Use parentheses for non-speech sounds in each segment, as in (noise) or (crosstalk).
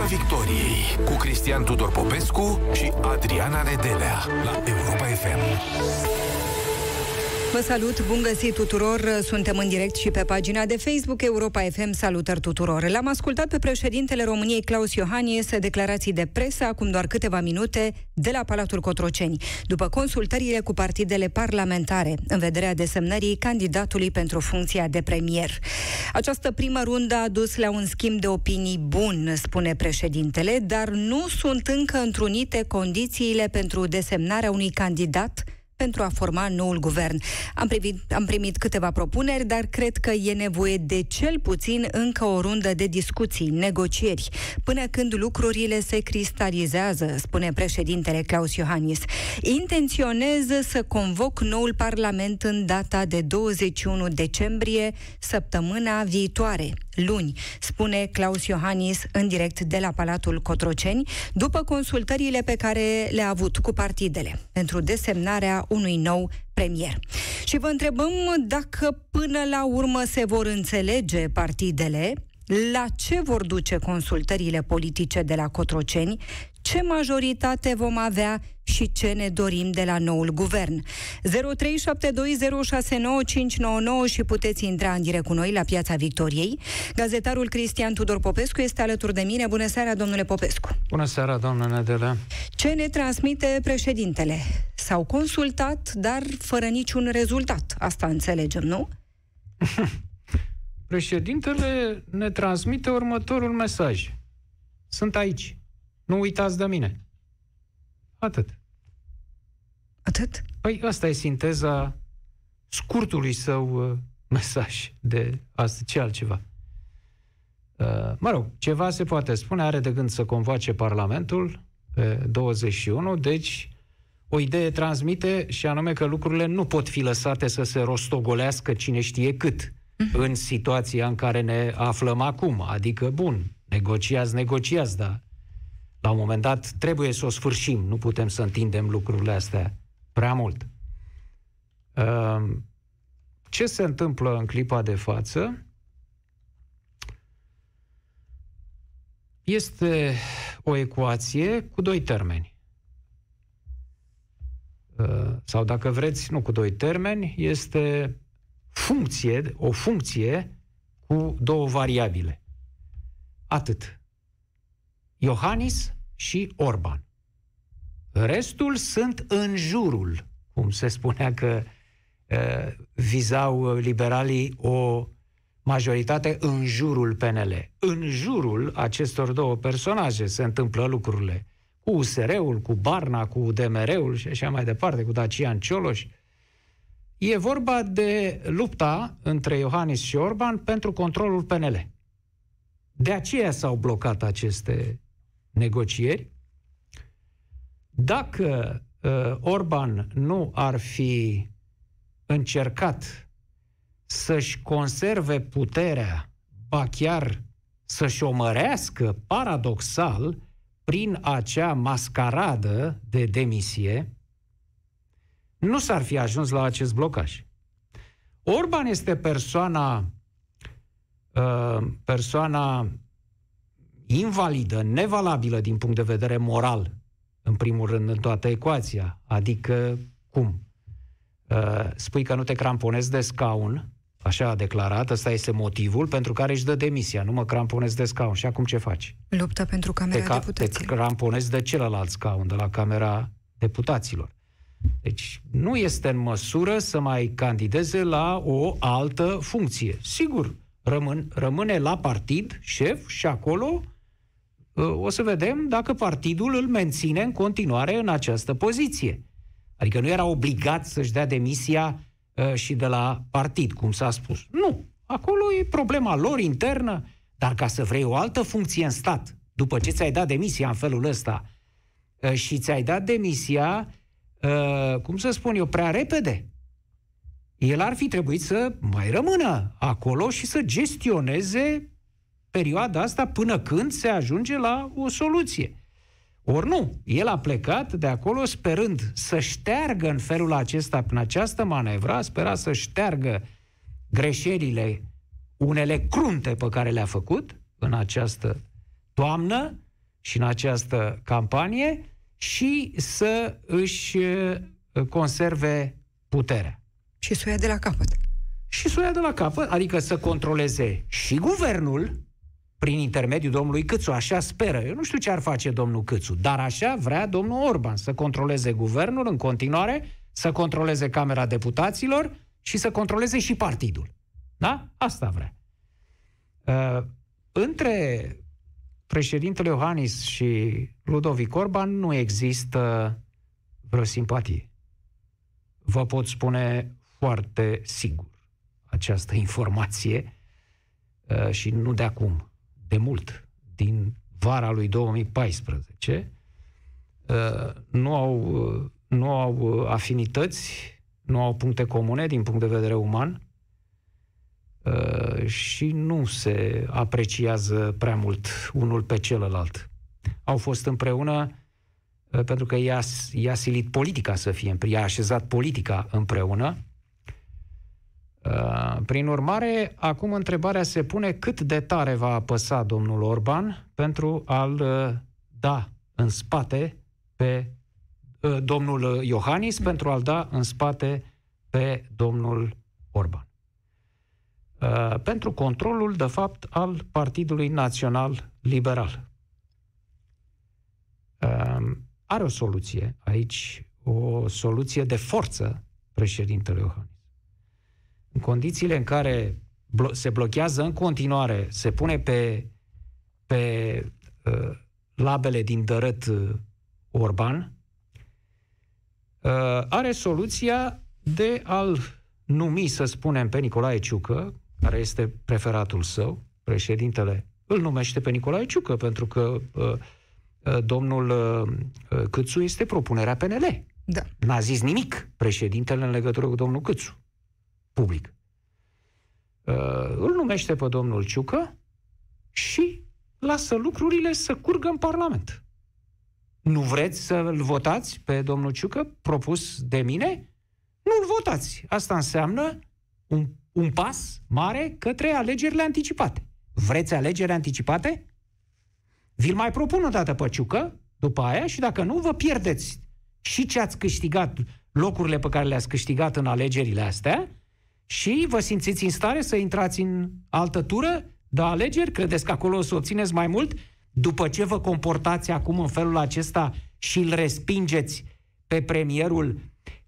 Piața Victoriei cu Cristian Tudor Popescu și Adriana Nedelea la Europa FM. Vă salut, bun găsit tuturor! Suntem în direct și pe pagina de Facebook Europa FM. Salutări tuturor! L-am ascultat pe președintele României, Claus Iohannis, declarații de presă acum doar câteva minute de la Palatul Cotroceni, după consultările cu partidele parlamentare în vederea desemnării candidatului pentru funcția de premier. Această primă rundă a dus la un schimb de opinii bun, spune președintele, dar nu sunt încă întrunite condițiile pentru desemnarea unui candidat pentru a forma noul guvern. Am, privit, am primit câteva propuneri, dar cred că e nevoie de cel puțin încă o rundă de discuții, negocieri, până când lucrurile se cristalizează, spune președintele Claus Iohannis. Intenționez să convoc noul Parlament în data de 21 decembrie, săptămâna viitoare luni, spune Claus Iohannis în direct de la Palatul Cotroceni, după consultările pe care le-a avut cu partidele pentru desemnarea unui nou premier. Și vă întrebăm dacă până la urmă se vor înțelege partidele, la ce vor duce consultările politice de la Cotroceni, ce majoritate vom avea și ce ne dorim de la noul guvern. 0372069599 și puteți intra în direct cu noi la Piața Victoriei. Gazetarul Cristian Tudor Popescu este alături de mine. Bună seara, domnule Popescu! Bună seara, doamnă Nedele! Ce ne transmite președintele? S-au consultat, dar fără niciun rezultat. Asta înțelegem, nu? (laughs) Președintele ne transmite următorul mesaj. Sunt aici. Nu uitați de mine. Atât. Atât? Păi asta e sinteza scurtului său uh, mesaj de asta. Ce altceva? Uh, mă rog, ceva se poate spune, are de gând să convoace Parlamentul pe 21, deci o idee transmite și anume că lucrurile nu pot fi lăsate să se rostogolească cine știe cât uh-huh. în situația în care ne aflăm acum. Adică, bun, negociați, negociați, dar la un moment dat trebuie să o sfârșim. Nu putem să întindem lucrurile astea prea mult. Ehm, ce se întâmplă în clipa de față? Este o ecuație cu doi termeni. Ehm, sau dacă vreți, nu cu doi termeni, este funcție, o funcție cu două variabile. Atât. Iohannis și Orban. Restul sunt în jurul, cum se spunea că uh, vizau liberalii o majoritate în jurul PNL. În jurul acestor două personaje se întâmplă lucrurile. Cu USR-ul, cu Barna, cu DMR-ul și așa mai departe, cu Dacian Cioloș. E vorba de lupta între Iohannis și Orban pentru controlul PNL. De aceea s-au blocat aceste negocieri dacă uh, Orban nu ar fi încercat să-și conserve puterea, ba chiar să-și o mărească paradoxal prin acea mascaradă de demisie, nu s-ar fi ajuns la acest blocaj. Orban este persoana uh, persoana invalidă, nevalabilă din punct de vedere moral în primul rând, în toată ecuația. Adică, cum? Uh, spui că nu te cramponezi de scaun, așa a declarat, ăsta este motivul pentru care își dă demisia. Nu mă cramponezi de scaun. Și acum ce faci? Luptă pentru Camera te, ca, Deputaților. Te cramponezi de celălalt scaun, de la Camera Deputaților. Deci nu este în măsură să mai candideze la o altă funcție. Sigur, rămân, rămâne la partid, șef, și acolo o să vedem dacă partidul îl menține în continuare în această poziție. Adică nu era obligat să-și dea demisia uh, și de la partid, cum s-a spus. Nu. Acolo e problema lor internă, dar ca să vrei o altă funcție în stat, după ce ți-ai dat demisia în felul ăsta uh, și ți-ai dat demisia, uh, cum să spun eu, prea repede, el ar fi trebuit să mai rămână acolo și să gestioneze perioada asta până când se ajunge la o soluție. Ori nu, el a plecat de acolo sperând să șteargă în felul acesta, prin această manevră, spera să șteargă greșelile, unele crunte pe care le-a făcut în această toamnă, și în această campanie și să își uh, conserve puterea. Și să o ia de la capăt. Și să o ia de la capăt, adică să controleze și guvernul, prin intermediul domnului Câțu, așa speră. Eu nu știu ce ar face domnul Câțu, dar așa vrea domnul Orban să controleze guvernul în continuare, să controleze Camera Deputaților și să controleze și partidul. Da? Asta vrea. Uh, între președintele Iohannis și Ludovic Orban nu există vreo simpatie. Vă pot spune foarte sigur această informație uh, și nu de acum, de mult, din vara lui 2014, uh, nu au, uh, nu au afinități, nu au puncte comune din punct de vedere uman și nu se apreciază prea mult unul pe celălalt. Au fost împreună pentru că i-a, i-a silit politica să fie, i-a așezat politica împreună. Prin urmare, acum întrebarea se pune cât de tare va apăsa domnul Orban pentru a-l da în spate pe domnul Iohannis, pentru a-l da în spate pe domnul Orban. Pentru controlul, de fapt, al Partidului Național Liberal are o soluție aici, o soluție de forță președintele Iohannis. În condițiile în care blo- se blochează în continuare, se pune pe, pe uh, labele din dărât uh, Orban, uh, are soluția de a-l numi, să spunem, pe Nicolae Ciucă, care este preferatul său, președintele îl numește pe Nicolae Ciucă, pentru că uh, Uh, domnul uh, uh, Câțu este propunerea PNL. Da. N-a zis nimic președintele în legătură cu domnul Câțu. Public. Îl numește pe domnul Ciucă și lasă lucrurile să curgă în Parlament. Nu vreți să-l votați pe domnul Ciucă propus de mine? Nu-l votați. Asta înseamnă un, un pas mare către alegerile anticipate. Vreți alegeri anticipate? Vi-l mai propun o dată pe Ciucă, după aia, și dacă nu, vă pierdeți și ce ați câștigat, locurile pe care le-ați câștigat în alegerile astea și vă simțiți în stare să intrați în altă tură de alegeri? Credeți că acolo o să obțineți mai mult? După ce vă comportați acum în felul acesta și îl respingeți pe premierul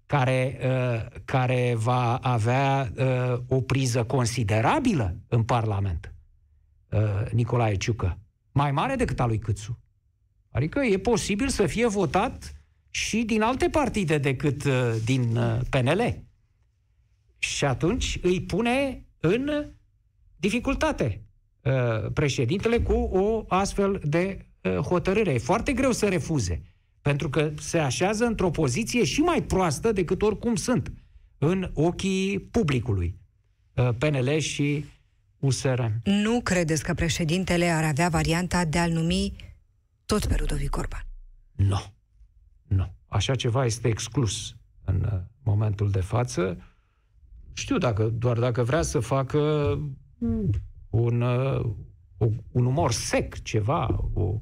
care, uh, care va avea uh, o priză considerabilă în Parlament, uh, Nicolae Ciucă mai mare decât a lui Câțu. Adică e posibil să fie votat și din alte partide decât uh, din uh, PNL. Și atunci îi pune în dificultate uh, președintele cu o astfel de uh, hotărâre. E foarte greu să refuze, pentru că se așează într-o poziție și mai proastă decât oricum sunt în ochii publicului. Uh, PNL și USR. Nu credeți că președintele ar avea varianta de a-l numi tot pe Ludovic Orban? Nu. Nu. Așa ceva este exclus în uh, momentul de față. Știu dacă, doar dacă vrea să facă un, uh, un umor sec, ceva, o,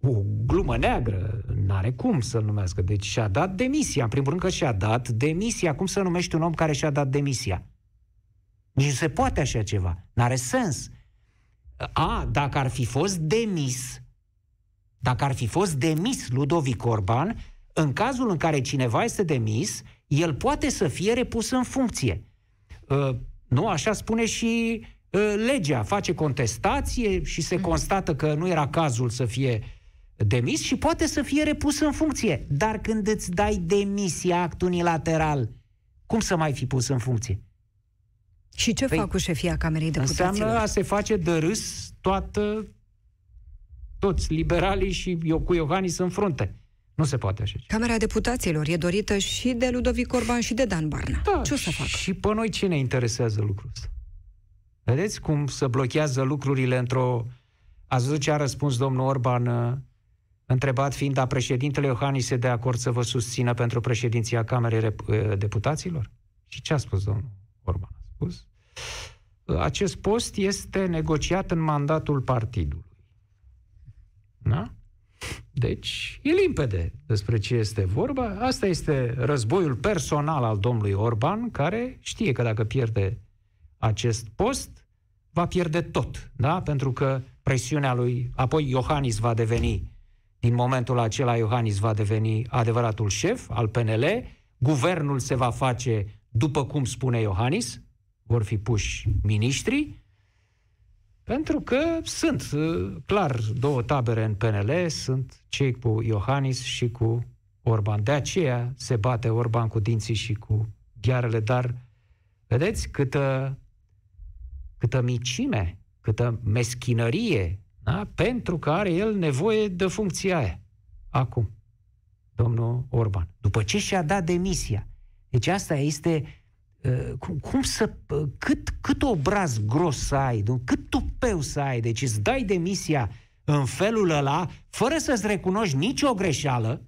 o glumă neagră, n-are cum să-l numească. Deci și-a dat demisia. În primul rând că și-a dat demisia. Cum să numești un om care și-a dat demisia? Nici nu se poate așa ceva. N-are sens. A, dacă ar fi fost demis, dacă ar fi fost demis Ludovic Orban, în cazul în care cineva este demis, el poate să fie repus în funcție. Uh, nu, așa spune și uh, legea. Face contestație și se constată că nu era cazul să fie demis și poate să fie repus în funcție. Dar când îți dai demisia, act unilateral, cum să mai fi pus în funcție? Și ce păi, fac cu șefia Camerei Deputaților? Înseamnă a se face de râs toată, toți liberalii și eu cu Iohannis în frunte. Nu se poate așa. Camera Deputaților e dorită și de Ludovic Orban și de Dan Barna. Da, ce o să facă? Și pe noi ce ne interesează lucrul ăsta? Vedeți cum se blochează lucrurile într-o... Ați văzut ce a răspuns domnul Orban uh, întrebat fiind, a președintele Iohannis e de acord să vă susțină pentru președinția Camerei uh, Deputaților? Și ce a spus domnul Orban? A spus acest post este negociat în mandatul partidului. Deci, e limpede despre ce este vorba. Asta este războiul personal al domnului Orban, care știe că dacă pierde acest post, va pierde tot, da? Pentru că presiunea lui, apoi Iohannis va deveni, din momentul acela Iohannis va deveni adevăratul șef al PNL, guvernul se va face după cum spune Iohannis, vor fi puși miniștri, pentru că sunt, uh, clar, două tabere în PNL, sunt cei cu Iohannis și cu Orban. De aceea se bate Orban cu dinții și cu ghearele, dar vedeți câtă, câtă micime, câtă meschinărie, da? pentru că are el nevoie de funcția aia. Acum, domnul Orban, după ce și-a dat demisia. Deci asta este Uh, cum, cum să, uh, cât, cât obraz gros să ai, cât tupeu să ai, deci îți dai demisia în felul ăla, fără să-ți recunoști nicio greșeală,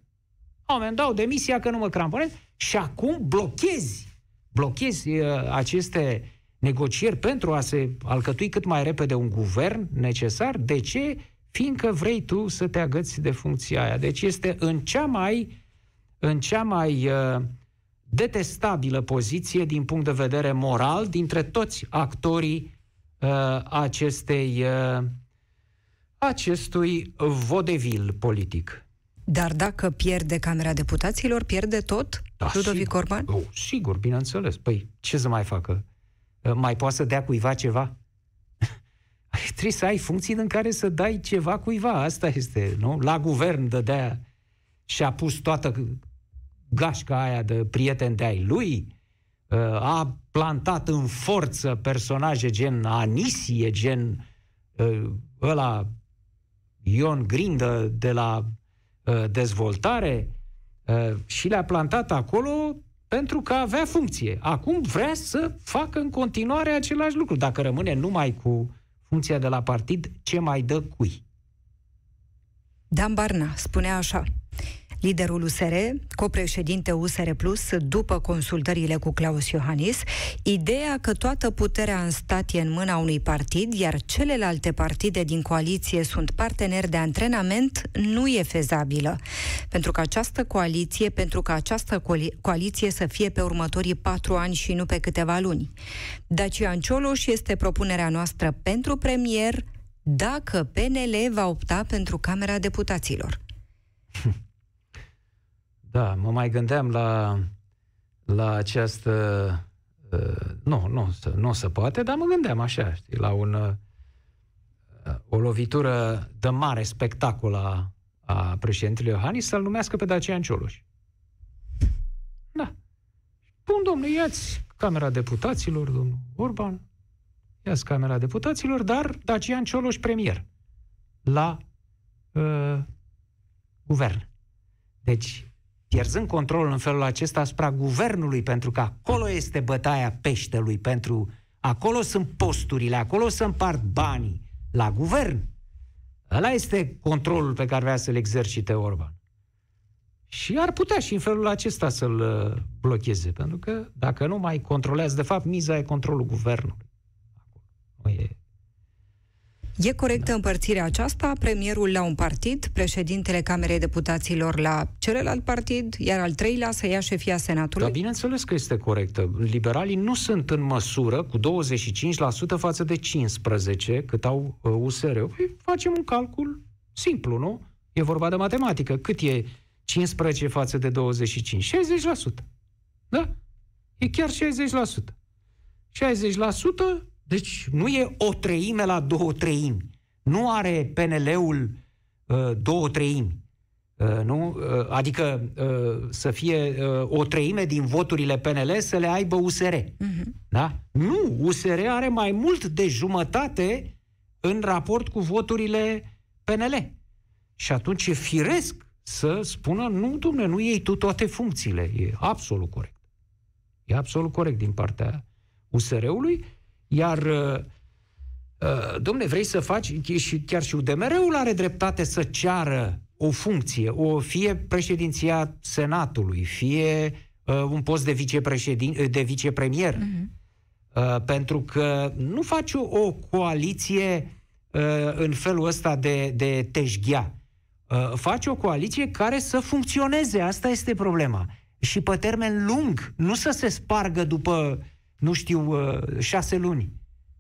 oameni dau demisia că nu mă cramponez și acum blochezi, blochezi uh, aceste negocieri pentru a se alcătui cât mai repede un guvern necesar. De ce? Fiindcă vrei tu să te agăți de funcția aia. Deci este în cea mai, în cea mai uh, detestabilă poziție din punct de vedere moral dintre toți actorii uh, acestei, uh, acestui vodevil politic. Dar dacă pierde Camera Deputaților, pierde tot da, Ludovic sigur. Orban? Oh, sigur, bineînțeles. Păi, ce să mai facă? Uh, mai poate să dea cuiva ceva? (laughs) Trebuie să ai funcții în care să dai ceva cuiva. Asta este, nu? La guvern dădea și a pus toată gașca aia de prieten de-ai lui, uh, a plantat în forță personaje gen Anisie, gen uh, ăla Ion Grindă de la uh, dezvoltare și le-a plantat acolo pentru că avea funcție. Acum vrea să facă în continuare același lucru. Dacă rămâne numai cu funcția de la partid, ce mai dă cui? Dan Barna spunea așa. Liderul USR, copreședinte USR Plus, după consultările cu Claus Iohannis, ideea că toată puterea în stat e în mâna unui partid, iar celelalte partide din coaliție sunt parteneri de antrenament, nu e fezabilă. Pentru că această coaliție, pentru că această coaliție să fie pe următorii patru ani și nu pe câteva luni. Dacian Cioloș este propunerea noastră pentru premier dacă PNL va opta pentru Camera Deputaților. (laughs) Da, mă mai gândeam la, la această... Uh, nu, nu, nu se poate, dar mă gândeam așa, știi, la un, uh, o lovitură de mare spectacol a, a președintelui Iohannis să-l numească pe Dacian Cioloș. Da. Bun, domnule, iați Camera Deputaților, domnul Orban, iați Camera Deputaților, dar Dacian Cioloș premier la uh, guvern. Deci, pierzând controlul în felul acesta asupra guvernului, pentru că acolo este bătaia peștelui, pentru acolo sunt posturile, acolo se împart banii, la guvern. Ăla este controlul pe care vrea să-l exercite Orban. Și ar putea și în felul acesta să-l uh, blocheze, pentru că dacă nu mai controlează, de fapt, miza e controlul guvernului. Nu e E corectă împărțirea aceasta? Premierul la un partid, președintele Camerei Deputaților la celălalt partid, iar al treilea să ia șefia Senatului? Da, bineînțeles că este corectă. Liberalii nu sunt în măsură, cu 25% față de 15%, cât au uh, USR-ul. Păi facem un calcul simplu, nu? E vorba de matematică. Cât e 15 față de 25? 60%. Da? E chiar 60%. 60% deci nu e o treime la două treimi. Nu are PNL-ul uh, două treimi. Uh, nu? Uh, adică uh, să fie uh, o treime din voturile PNL să le aibă USR. Uh-huh. Mhm. Da? Nu, USR are mai mult de jumătate în raport cu voturile PNL. Și atunci e firesc să spună, nu, domne, nu iei tu toate funcțiile. E absolut corect. E absolut corect din partea USR-ului iar, uh, uh, domne, vrei să faci, și chiar și UDMR-ul are dreptate să ceară o funcție, o fie președinția Senatului, fie uh, un post de, vicepreședin, de vicepremier. Uh-huh. Uh, pentru că nu faci o, o coaliție uh, în felul ăsta de, de teșghea. Uh, faci o coaliție care să funcționeze. Asta este problema. Și pe termen lung, nu să se spargă după, nu știu, uh, șase luni,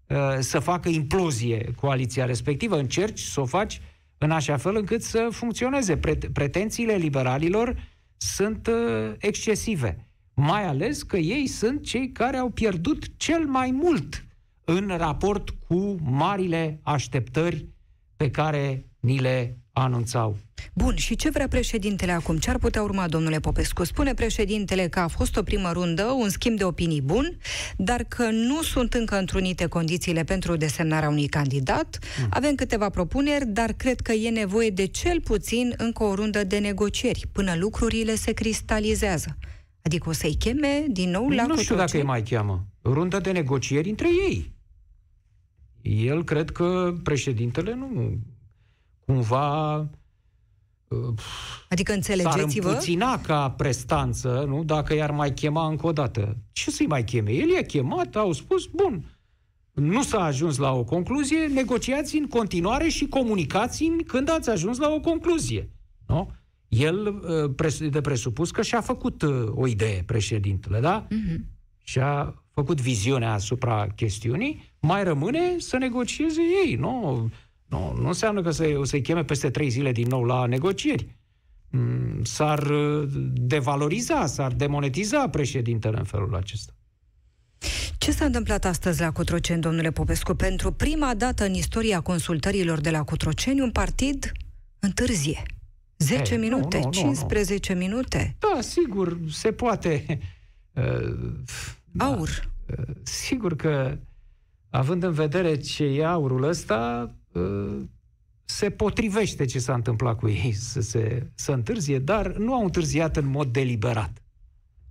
uh, să facă implozie coaliția respectivă. Încerci să o faci în așa fel încât să funcționeze. Pretențiile liberalilor sunt excesive. Mai ales că ei sunt cei care au pierdut cel mai mult în raport cu marile așteptări pe care ni le anunțau. Bun, și ce vrea președintele acum? Ce ar putea urma, domnule Popescu? Spune președintele că a fost o primă rundă, un schimb de opinii bun, dar că nu sunt încă întrunite condițiile pentru desemnarea unui candidat. Mm. Avem câteva propuneri, dar cred că e nevoie de cel puțin încă o rundă de negocieri, până lucrurile se cristalizează. Adică o să-i cheme din nou la Nu știu dacă îi mai cheamă. Rundă de negocieri între ei. El cred că președintele nu cumva uh, Adică înțelegeți-vă? S-ar ca prestanță, nu? Dacă i-ar mai chema încă o dată. Ce să-i mai cheme? El i-a chemat, au spus, bun, nu s-a ajuns la o concluzie, negociați în continuare și comunicați-mi când ați ajuns la o concluzie. Nu? El uh, de presupus că și-a făcut uh, o idee, președintele, da? Uh-huh. Și-a făcut viziunea asupra chestiunii, mai rămâne să negocieze ei, nu? Nu, nu înseamnă că să, o să-i cheme peste trei zile din nou la negocieri. Mm, s-ar uh, devaloriza, s-ar demonetiza președintele în felul acesta. Ce s-a întâmplat astăzi la Cotroceni, domnule Popescu? Pentru prima dată în istoria consultărilor de la Cotroceni, un partid întârzie. 10 Ei, minute, nu, nu, 15 nu, nu. minute. Da, sigur, se poate. Uh, (laughs) Aur. Da, uh, sigur că, având în vedere ce e aurul ăsta, uh, se potrivește ce s-a întâmplat cu ei să, se, să întârzie, dar nu au întârziat în mod deliberat.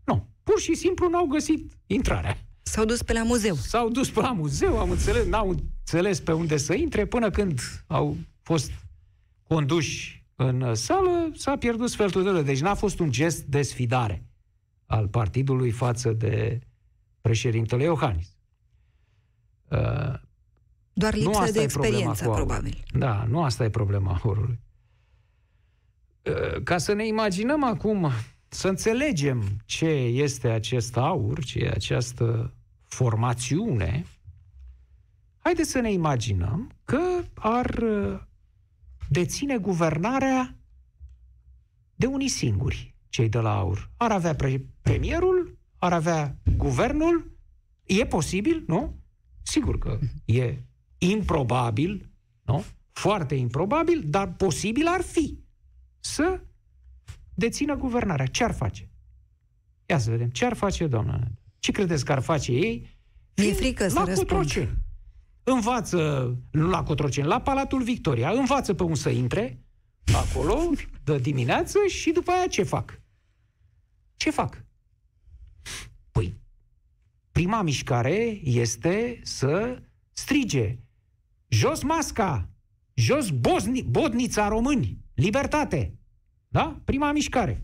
Nu. Pur și simplu n-au găsit intrarea. S-au dus pe la muzeu. S-au dus pe la muzeu, am înțeles, n-au înțeles pe unde să intre, până când au fost conduși în sală, s-a pierdut sfertul de oră. Deci n-a fost un gest de sfidare al partidului față de președintele Iohannis. Uh, Doar lipsă de experiență, probabil. Da, nu asta e problema horului. Uh, ca să ne imaginăm acum, să înțelegem ce este acest aur, ce e această formațiune, haideți să ne imaginăm că ar uh, deține guvernarea de unii singuri, cei de la aur. Ar avea pre- premierul, ar avea guvernul, e posibil, nu? Sigur că e improbabil, nu? Foarte improbabil, dar posibil ar fi să dețină guvernarea. Ce ar face? Ia să vedem. Ce ar face, doamna? Ce credeți că ar face ei? Mi-e frică să răspund învață, nu la Cotroceni, la Palatul Victoria, învață pe un să intre acolo de dimineață și după aia ce fac? Ce fac? Păi, prima mișcare este să strige jos masca, jos Bosni, bodnița români, libertate. Da? Prima mișcare.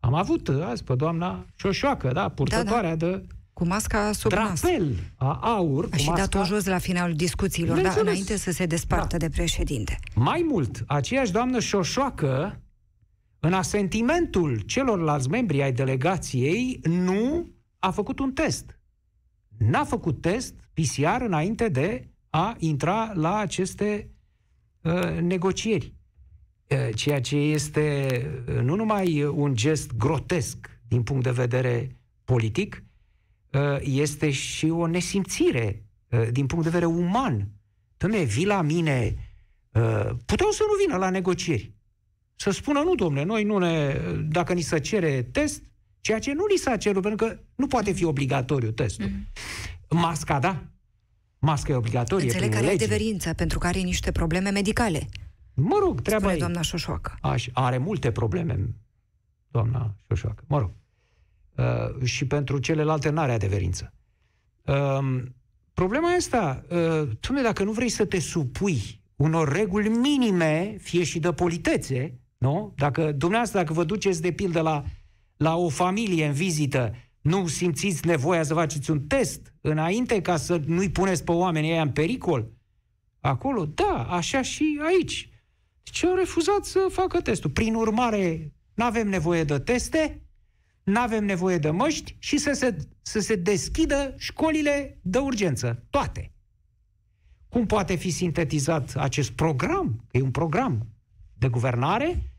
Am avut azi pe doamna Șoșoacă, da, purtătoarea da, da. de cu masca sub Drapel nas. a aur. A și masca... dat-o jos la finalul discuțiilor, dar înainte să se despartă da. de președinte. Mai mult, aceeași doamnă Șoșoacă, în asentimentul celorlalți membri ai delegației, nu a făcut un test. N-a făcut test PCR înainte de a intra la aceste uh, negocieri. Uh, ceea ce este uh, nu numai un gest grotesc din punct de vedere politic, Uh, este și o nesimțire uh, din punct de vedere uman. Dom'le, vii la mine, uh, puteau să nu vină la negocieri. Să spună, nu, domne, noi nu ne, dacă ni se cere test, ceea ce nu li s-a cerut, pentru că nu poate fi obligatoriu testul. Mm. Masca, da. Masca e obligatorie. Înțeleg care e adeverință, pentru că are niște probleme medicale. Mă rog, treaba Spune doamna Șoșoacă. Aș, are multe probleme, doamna Șoșoacă. Mă rog. Uh, și pentru celelalte n-are adeverință. Uh, problema asta, uh, tu dacă nu vrei să te supui unor reguli minime, fie și de politețe, nu? Dacă dumneavoastră, dacă vă duceți de pildă la, la o familie în vizită, nu simțiți nevoia să faceți un test înainte ca să nu-i puneți pe oamenii ăia în pericol? Acolo, da, așa și aici. Deci au refuzat să facă testul. Prin urmare, nu avem nevoie de teste, nu avem nevoie de măști și să se, să se deschidă școlile de urgență. Toate. Cum poate fi sintetizat acest program? Că e un program de guvernare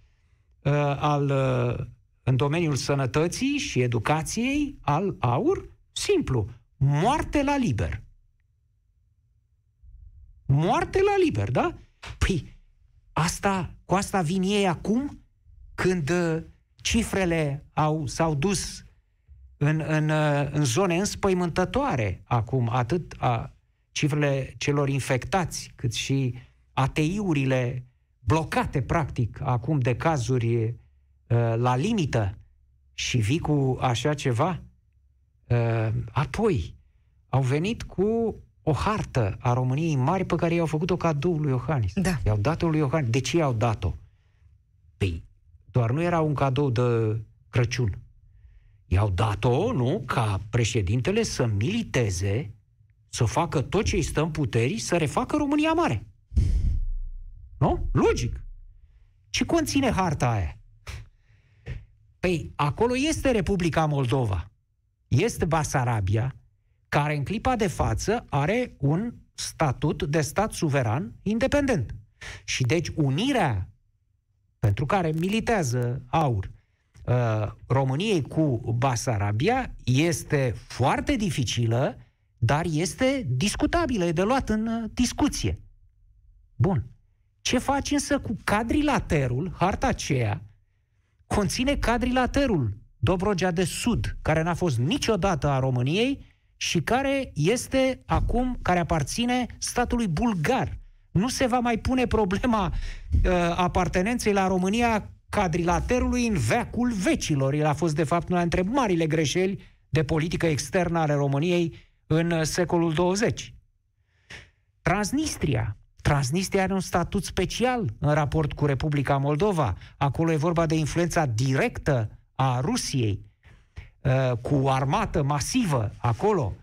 uh, al, uh, în domeniul sănătății și educației al AUR? Simplu. Moarte la liber. Moarte la liber, da? Păi, asta, cu asta vin ei acum, când uh, cifrele au, s-au dus în, în, uh, în zone înspăimântătoare acum, atât a cifrele celor infectați, cât și ATI-urile blocate, practic, acum de cazuri uh, la limită și vii cu așa ceva. Uh, apoi, au venit cu o hartă a României mari pe care i-au făcut-o cadou lui Iohannis. Da. I-au dat-o lui Iohannis. De ce i-au dat-o? Păi, doar nu era un cadou de Crăciun. I-au dat-o, nu, ca președintele să militeze, să facă tot ce îi stă în puteri, să refacă România mare. Nu? Logic. Ce conține harta aia? Păi, acolo este Republica Moldova. Este Basarabia, care în clipa de față are un statut de stat suveran independent. Și deci unirea pentru care militează AUR uh, României cu Basarabia este foarte dificilă, dar este discutabilă, e de luat în uh, discuție. Bun. Ce faci însă cu cadrilaterul, harta aceea, conține cadrilaterul Dobrogea de Sud, care n-a fost niciodată a României și care este acum, care aparține statului bulgar. Nu se va mai pune problema uh, apartenenței la România cadrilaterului în veacul vecilor. El a fost, de fapt, una dintre marile greșeli de politică externă ale României în uh, secolul 20. Transnistria. Transnistria are un statut special în raport cu Republica Moldova. Acolo e vorba de influența directă a Rusiei, uh, cu armată masivă acolo.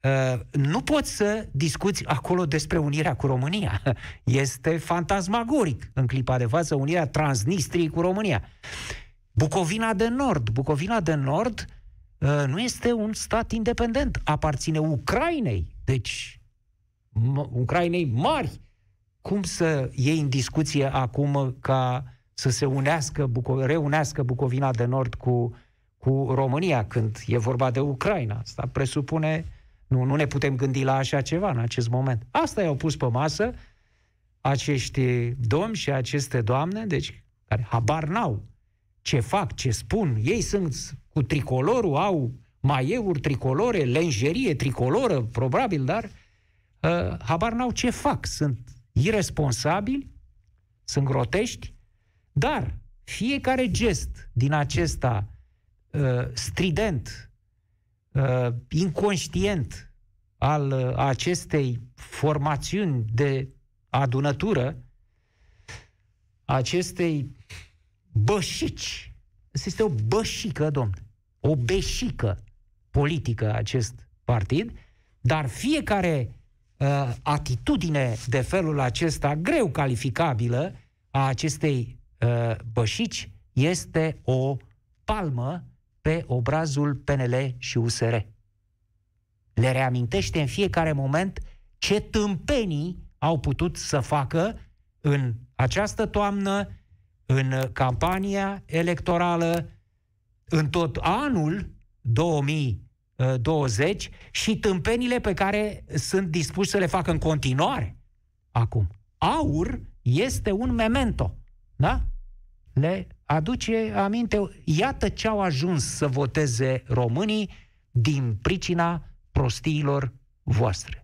Uh, nu poți să discuți acolo despre unirea cu România. (laughs) Este fantasmagoric în clipa de față unirea Transnistriei cu România. Bucovina de Nord. Bucovina de Nord uh, nu este un stat independent. Aparține Ucrainei. Deci, Ucrainei mari. Cum să iei în discuție acum ca să se unească, Buco- reunească Bucovina de Nord cu, cu România când e vorba de Ucraina? Asta presupune nu, nu ne putem gândi la așa ceva în acest moment. Asta i-au pus pe masă acești domni și aceste doamne, deci, care habar n-au ce fac, ce spun. Ei sunt cu tricolorul, au maieuri tricolore, lenjerie tricoloră, probabil, dar uh, habar n-au ce fac. Sunt irresponsabili, sunt grotești, dar fiecare gest din acesta uh, strident, uh, inconștient al uh, acestei formațiuni de adunătură, acestei bășici. Este o bășică, domn, o beșică politică acest partid, dar fiecare uh, atitudine de felul acesta, greu calificabilă, a acestei uh, bășici, este o palmă pe obrazul PNL și USR. Le reamintește în fiecare moment ce tâmpenii au putut să facă în această toamnă, în campania electorală, în tot anul 2020 și tâmpenile pe care sunt dispuși să le facă în continuare acum. Aur este un memento, da? Le aduce aminte, iată ce au ajuns să voteze românii din pricina prostiilor voastre.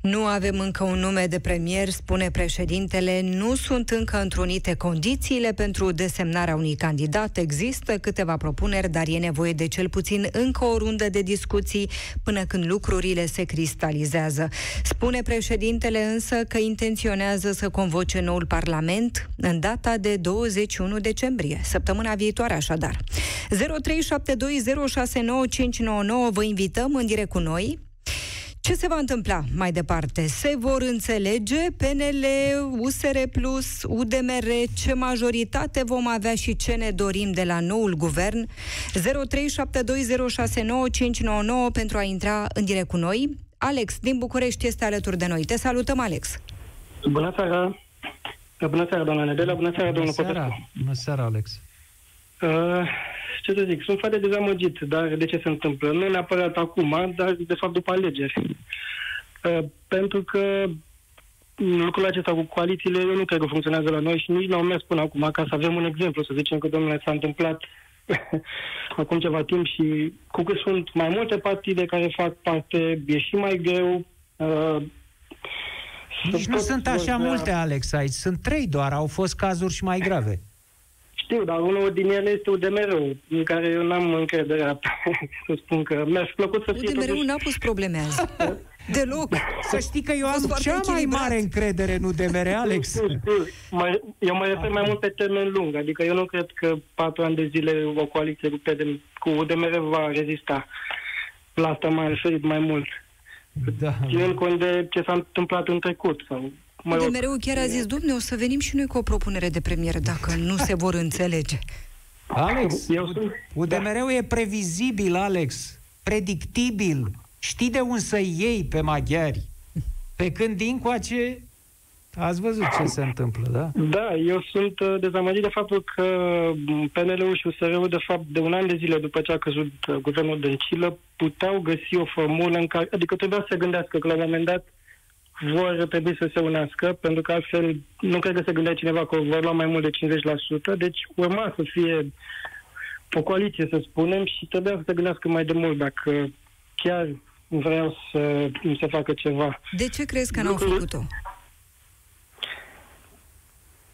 Nu avem încă un nume de premier, spune președintele, nu sunt încă întrunite condițiile pentru desemnarea unui candidat. Există câteva propuneri, dar e nevoie de cel puțin încă o rundă de discuții până când lucrurile se cristalizează. Spune președintele însă că intenționează să convoce noul Parlament în data de 21 decembrie, săptămâna viitoare așadar. 0372069599 vă invităm în direct cu noi Ce se va întâmpla mai departe? Se vor înțelege PNL, USR+, UDMR, ce majoritate vom avea și ce ne dorim de la noul guvern? 0372069599 pentru a intra în direct cu noi. Alex din București este alături de noi. Te salutăm, Alex! Bună seara! Bună seara, doamna Nedela, bună seara, Bună domnul seara, Popescu. bună seara, Alex. Uh, ce să zic, sunt foarte dezamăgit, dar de ce se întâmplă? Nu neapărat acum, dar de fapt după alegeri. Uh, pentru că lucrul acesta cu coalițiile, eu nu cred că funcționează la noi și nici nu au mers până acum, ca să avem un exemplu, să zicem că, domnule, s-a întâmplat (laughs) acum ceva timp și cu cât sunt mai multe partide care fac parte, e și mai greu. Uh, Nici să nu pot sunt așa vorbea- multe, Alex, aici. Sunt trei doar, au fost cazuri și mai grave. Știu, dar unul din ele este UDMR-ul, în care eu n-am încrederea (laughs) să spun că mi-aș plăcut să fie UDMR-ul totuși... n-a pus probleme azi. (laughs) Deloc. Să știi că eu A fost am foarte cea mai echilibrat. mare încredere în UDMR, Alex. Știu, știu. Mă- Eu mă refer mai mult pe termen lung, adică eu nu cred că patru ani de zile o coaliție cu, PDM, cu UDMR va rezista. La asta m-am referit mai mult. Da. Ținând cont de ce s-a întâmplat în trecut. Sau, mă rog, UDMR-ul chiar a zis, domne, o să venim și noi cu o propunere de premier dacă nu se vor înțelege. Alex, Eu sunt- UDMR-ul e previzibil, Alex, predictibil. Știi de unde să iei pe maghiari. Pe când din coace, ați văzut ce se întâmplă, da? Da, eu sunt uh, dezamăgit de faptul că m, PNL-ul și USR-ul, de fapt, de un an de zile după ce a căzut uh, guvernul Dăncilă, puteau găsi o formulă în care, adică trebuia să se gândească că la un moment dat vor trebui să se unească, pentru că altfel nu cred că se gândea cineva că vor lua mai mult de 50%, deci urma să fie o coaliție, să spunem, și trebuia să se gândească mai de mult dacă chiar vreau să se facă ceva. De ce crezi că n-au Lucrul- făcut-o?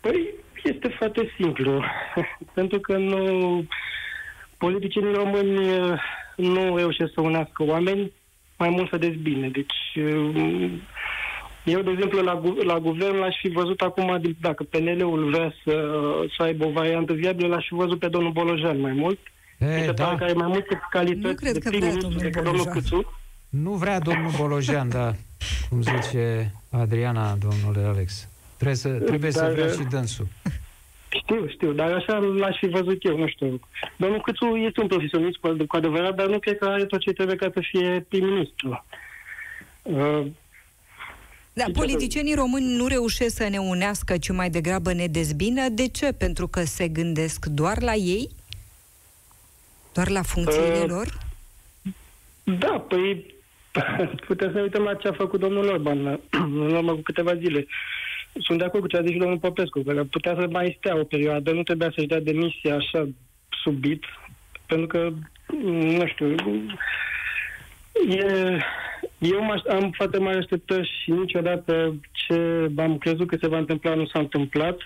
Păi, este foarte simplu. (laughs) Pentru că nu... Politicienii români eh, nu reușesc să unească oameni, mai mult să dezbine. Deci, eh, eu, de exemplu, la, gu- la guvern l-aș fi văzut acum, din- dacă PNL-ul vrea să, să aibă o variantă viabilă, l-aș fi văzut pe domnul Bolojan mai mult. Mi E, se pare da, că are mai multe calități Nu cred de că prim vrea ministru domnul decât domnul Bolojan. Câțu. nu vrea domnul Bolojan, da, cum zice Adriana, domnule Alex. Trebuie să, trebuie să Dar, vrea și dânsul. Știu, știu, dar așa l-aș fi văzut eu, nu știu. Domnul Câțu este un profesionist cu cu adevărat, dar nu cred că are tot ce trebuie ca să fie prim-ministru. Uh, Da, Ce politicienii români nu reușesc să ne unească, ci mai degrabă ne dezbină. De ce? Pentru că se gândesc doar la ei? Doar la funcțiile Uh, lor? da, păi (laughs) putem să ne uităm la ce a făcut domnul Orban uh, (clears throat) în urmă cu câteva zile. Sunt de acord cu ce a zis și domnul Popescu, că putea să mai stea o perioadă, nu trebuia să-și dea demisia așa subit, pentru că, nu știu, e, eu m-aș- am foarte mari așteptări și niciodată ce am crezut că se va întâmpla nu s-a întâmplat.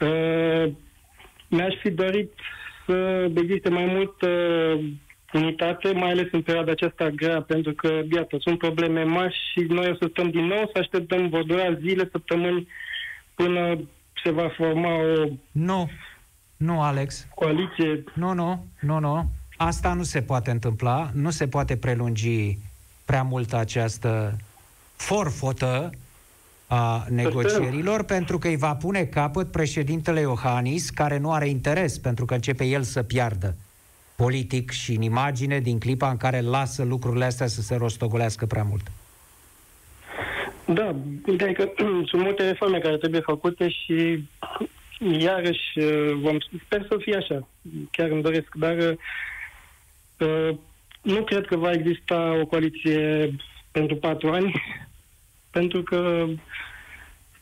Uh, mi-aș fi dorit să existe mai multă unitate, mai ales în perioada aceasta grea, pentru că, iată, sunt probleme mari și noi o să stăm din nou să așteptăm, vor dura zile, săptămâni, până se va forma o Nu, nu, Alex. coaliție. Nu, nu, nu, nu. Asta nu se poate întâmpla, nu se poate prelungi prea mult această forfotă a negocierilor, pentru că îi va pune capăt președintele Iohannis, care nu are interes, pentru că începe el să piardă politic și în imagine din clipa în care lasă lucrurile astea să se rostogolească prea mult. Da, ideea e că (clears throat) sunt multe reforme care trebuie făcute și iarăși uh, vom, sper să fie așa, chiar îmi doresc, dar uh, nu cred că va exista o coaliție pentru patru ani, (laughs) pentru că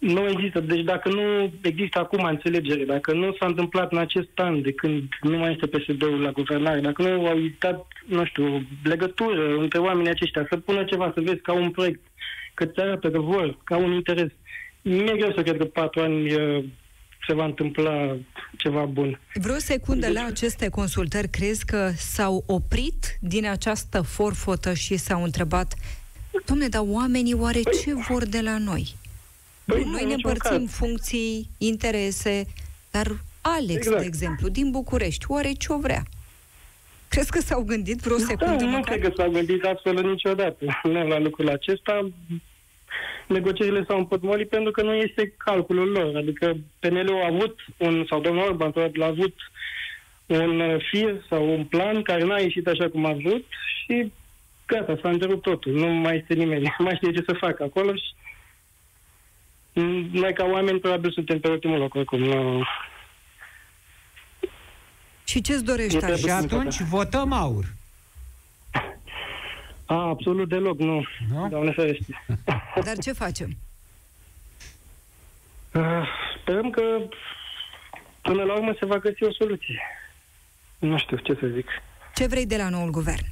nu există. Deci dacă nu există acum înțelegere, dacă nu s-a întâmplat în acest an de când nu mai este PSD-ul la guvernare, dacă nu au existat, nu știu, legătură între oamenii aceștia, să pună ceva, să vezi ca un proiect, că ți arată că vor, ca un interes. Mi-e greu să cred că patru ani uh, se va întâmpla ceva bun. Vreo secundă la aceste consultări, crezi că s-au oprit din această forfotă și s-au întrebat Domne, dar oamenii oare ce vor de la noi? Păi Bun, nu, noi în ne niciun împărțim caz. funcții, interese, dar Alex, Exact. de exemplu, din București, oare ce-o vrea? Crezi că s-au gândit vreo secundă? Da, nu măcar? cred că s-au gândit absolut niciodată nu (laughs) la lucrul acesta. Negocierile s-au împotmolit pentru că nu este calculul lor. Adică PNL-ul a avut un, sau domnul Orban probabil a avut un uh, fir sau un plan care n-a ieșit așa cum a vrut și gata, s-a întrerupt totul. Nu mai este nimeni, nu (laughs) mai știe ce să facă acolo și noi ca oameni probabil suntem pe ultimul loc oricum. Nu... Și ce-ți dorești, E Alex? Și atunci votăm aur. A, absolut deloc, nu. Nu? Doamne ferește. (laughs) Dar ce facem? Uh, Sperăm că până la urmă se va găsi o soluție. Nu știu ce să zic. Ce vrei de la noul guvern?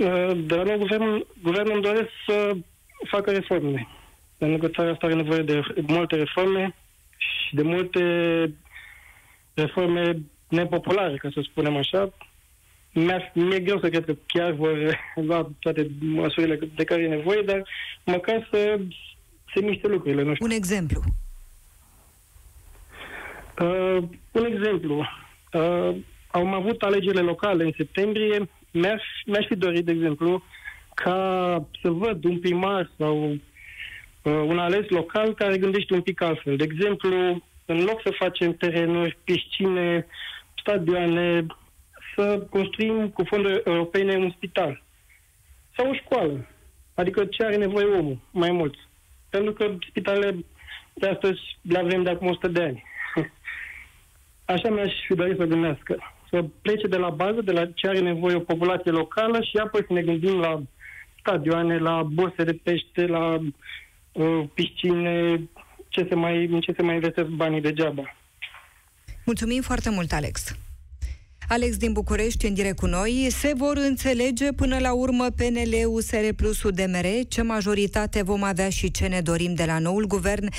Uh, De la nou guvern, guvernul îmi doresc să facă reforme. Pentru că țara asta are nevoie de multe reforme și de multe reforme nepopulare, ca să spunem așa. Mi-ar, mi-e greu să cred că chiar vor lua toate măsurile de care e nevoie, dar măcar să se miște lucrurile, nu știu. Un exemplu. Uh, un exemplu. Uh, am avut alegerile locale în septembrie. Mi-aș, mi-aș fi dorit, de exemplu, ca să văd un primar sau uh, un ales local care gândește un pic altfel. De exemplu, în loc să facem terenuri, piscine, stadioane, să construim cu fonduri europene un spital sau o școală. Adică ce are nevoie omul, mai mult. Pentru că spitalele de astăzi le avem de acum 100 de ani. (laughs) Așa mi-aș fi dorit să gândească. Să plece de la bază, de la ce are nevoie o populație locală și apoi să ne gândim la stadioane, la burse de pește, la uh, piscine, ce se mai, în ce se mai investesc banii degeaba. Mulțumim foarte mult, Alex. Alex din București, în direct cu noi, se vor înțelege până la urmă PNL, USR plus UDMR, ce majoritate vom avea și ce ne dorim de la noul guvern 0372069599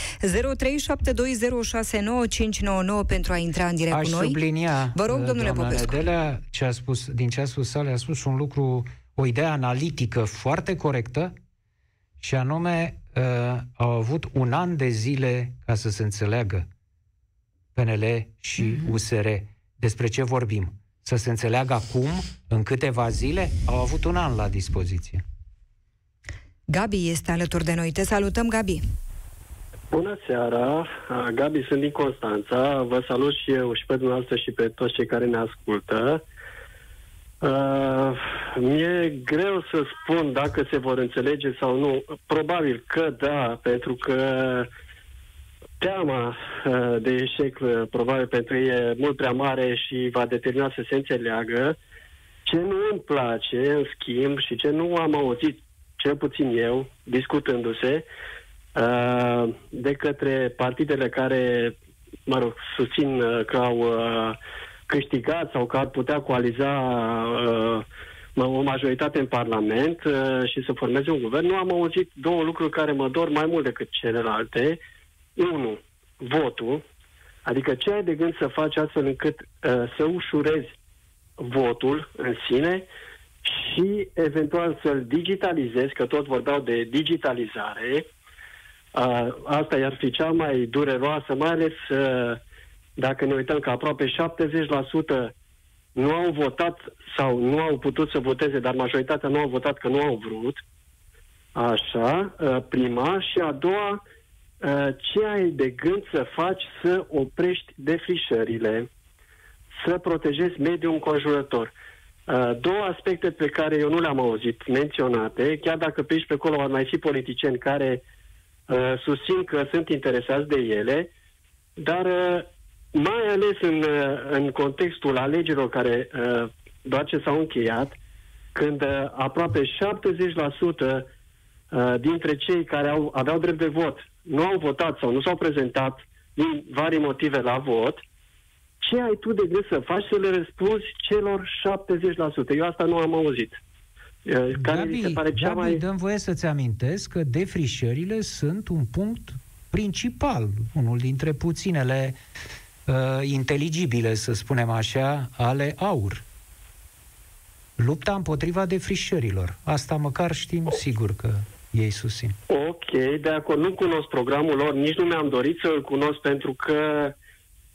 pentru a intra în direct Aș cu noi. sublinia, Vă rog, uh, domnule doamna Popescu. Nedelea, ce a spus, din ce a spus Sale, a spus un lucru, o idee analitică foarte corectă și anume uh, au avut un an de zile ca să se înțeleagă PNL și Mhm. USR despre ce vorbim. Să se înțeleagă acum, în câteva zile, au avut un an la dispoziție. Gabi este alături de noi. Te salutăm, Gabi. Bună seara, Gabi sunt din Constanța, vă salut și eu și pe dumneavoastră și pe toți cei care ne ascultă. Uh, mi-e greu să spun dacă se vor înțelege sau nu. Probabil că da, pentru că teama uh, de eșec uh, probabil pentru ei e mult prea mare și va determina să se înțeleagă. Ce nu îmi place, în schimb, și ce nu am auzit, cel puțin eu, discutându-se, uh, de către partidele care, mă rog, susțin uh, că au uh, câștigat sau că ar putea coaliza uh, o majoritate în Parlament uh, și să formeze un guvern, nu am auzit două lucruri care mă dor mai mult decât celelalte. Unu, votul, adică ce ai de gând să faci astfel încât uh, să ușurezi votul în sine și eventual să-l digitalizezi, că tot vorbeau de digitalizare. Uh, asta i-ar fi cea mai dureroasă, mai ales uh, dacă ne uităm că aproape 70% nu au votat sau nu au putut să voteze, dar majoritatea nu au votat că nu au vrut. Așa, uh, prima. Și a doua, uh, ce ai de gând să faci să oprești defrișările, să protejezi mediul înconjurător. Uh, Două aspecte pe care eu nu le-am auzit menționate, chiar dacă pe aici pe acolo ar mai fi politicieni care uh, susțin că sunt interesați de ele, dar uh, mai ales în, uh, în contextul alegerilor care uh, doar ce s-au încheiat, când uh, aproape 70% uh, dintre cei care au, aveau drept de vot nu au votat sau nu s-au prezentat din vari motive la vot, ce ai tu de gând să faci să le răspunzi celor 70%? Eu asta nu am auzit. Uh, Care mi se Gabi, pare cea Gabi mai... dăm voie să-ți amintesc că defrișările sunt un punct principal, unul dintre puținele uh, inteligibile, să spunem așa, ale AUR. Lupta împotriva defrișărilor. Asta măcar știm sigur că ei susțin. Ok, de acord. Nu cunosc programul lor, nici nu mi-am dorit să-l cunosc pentru că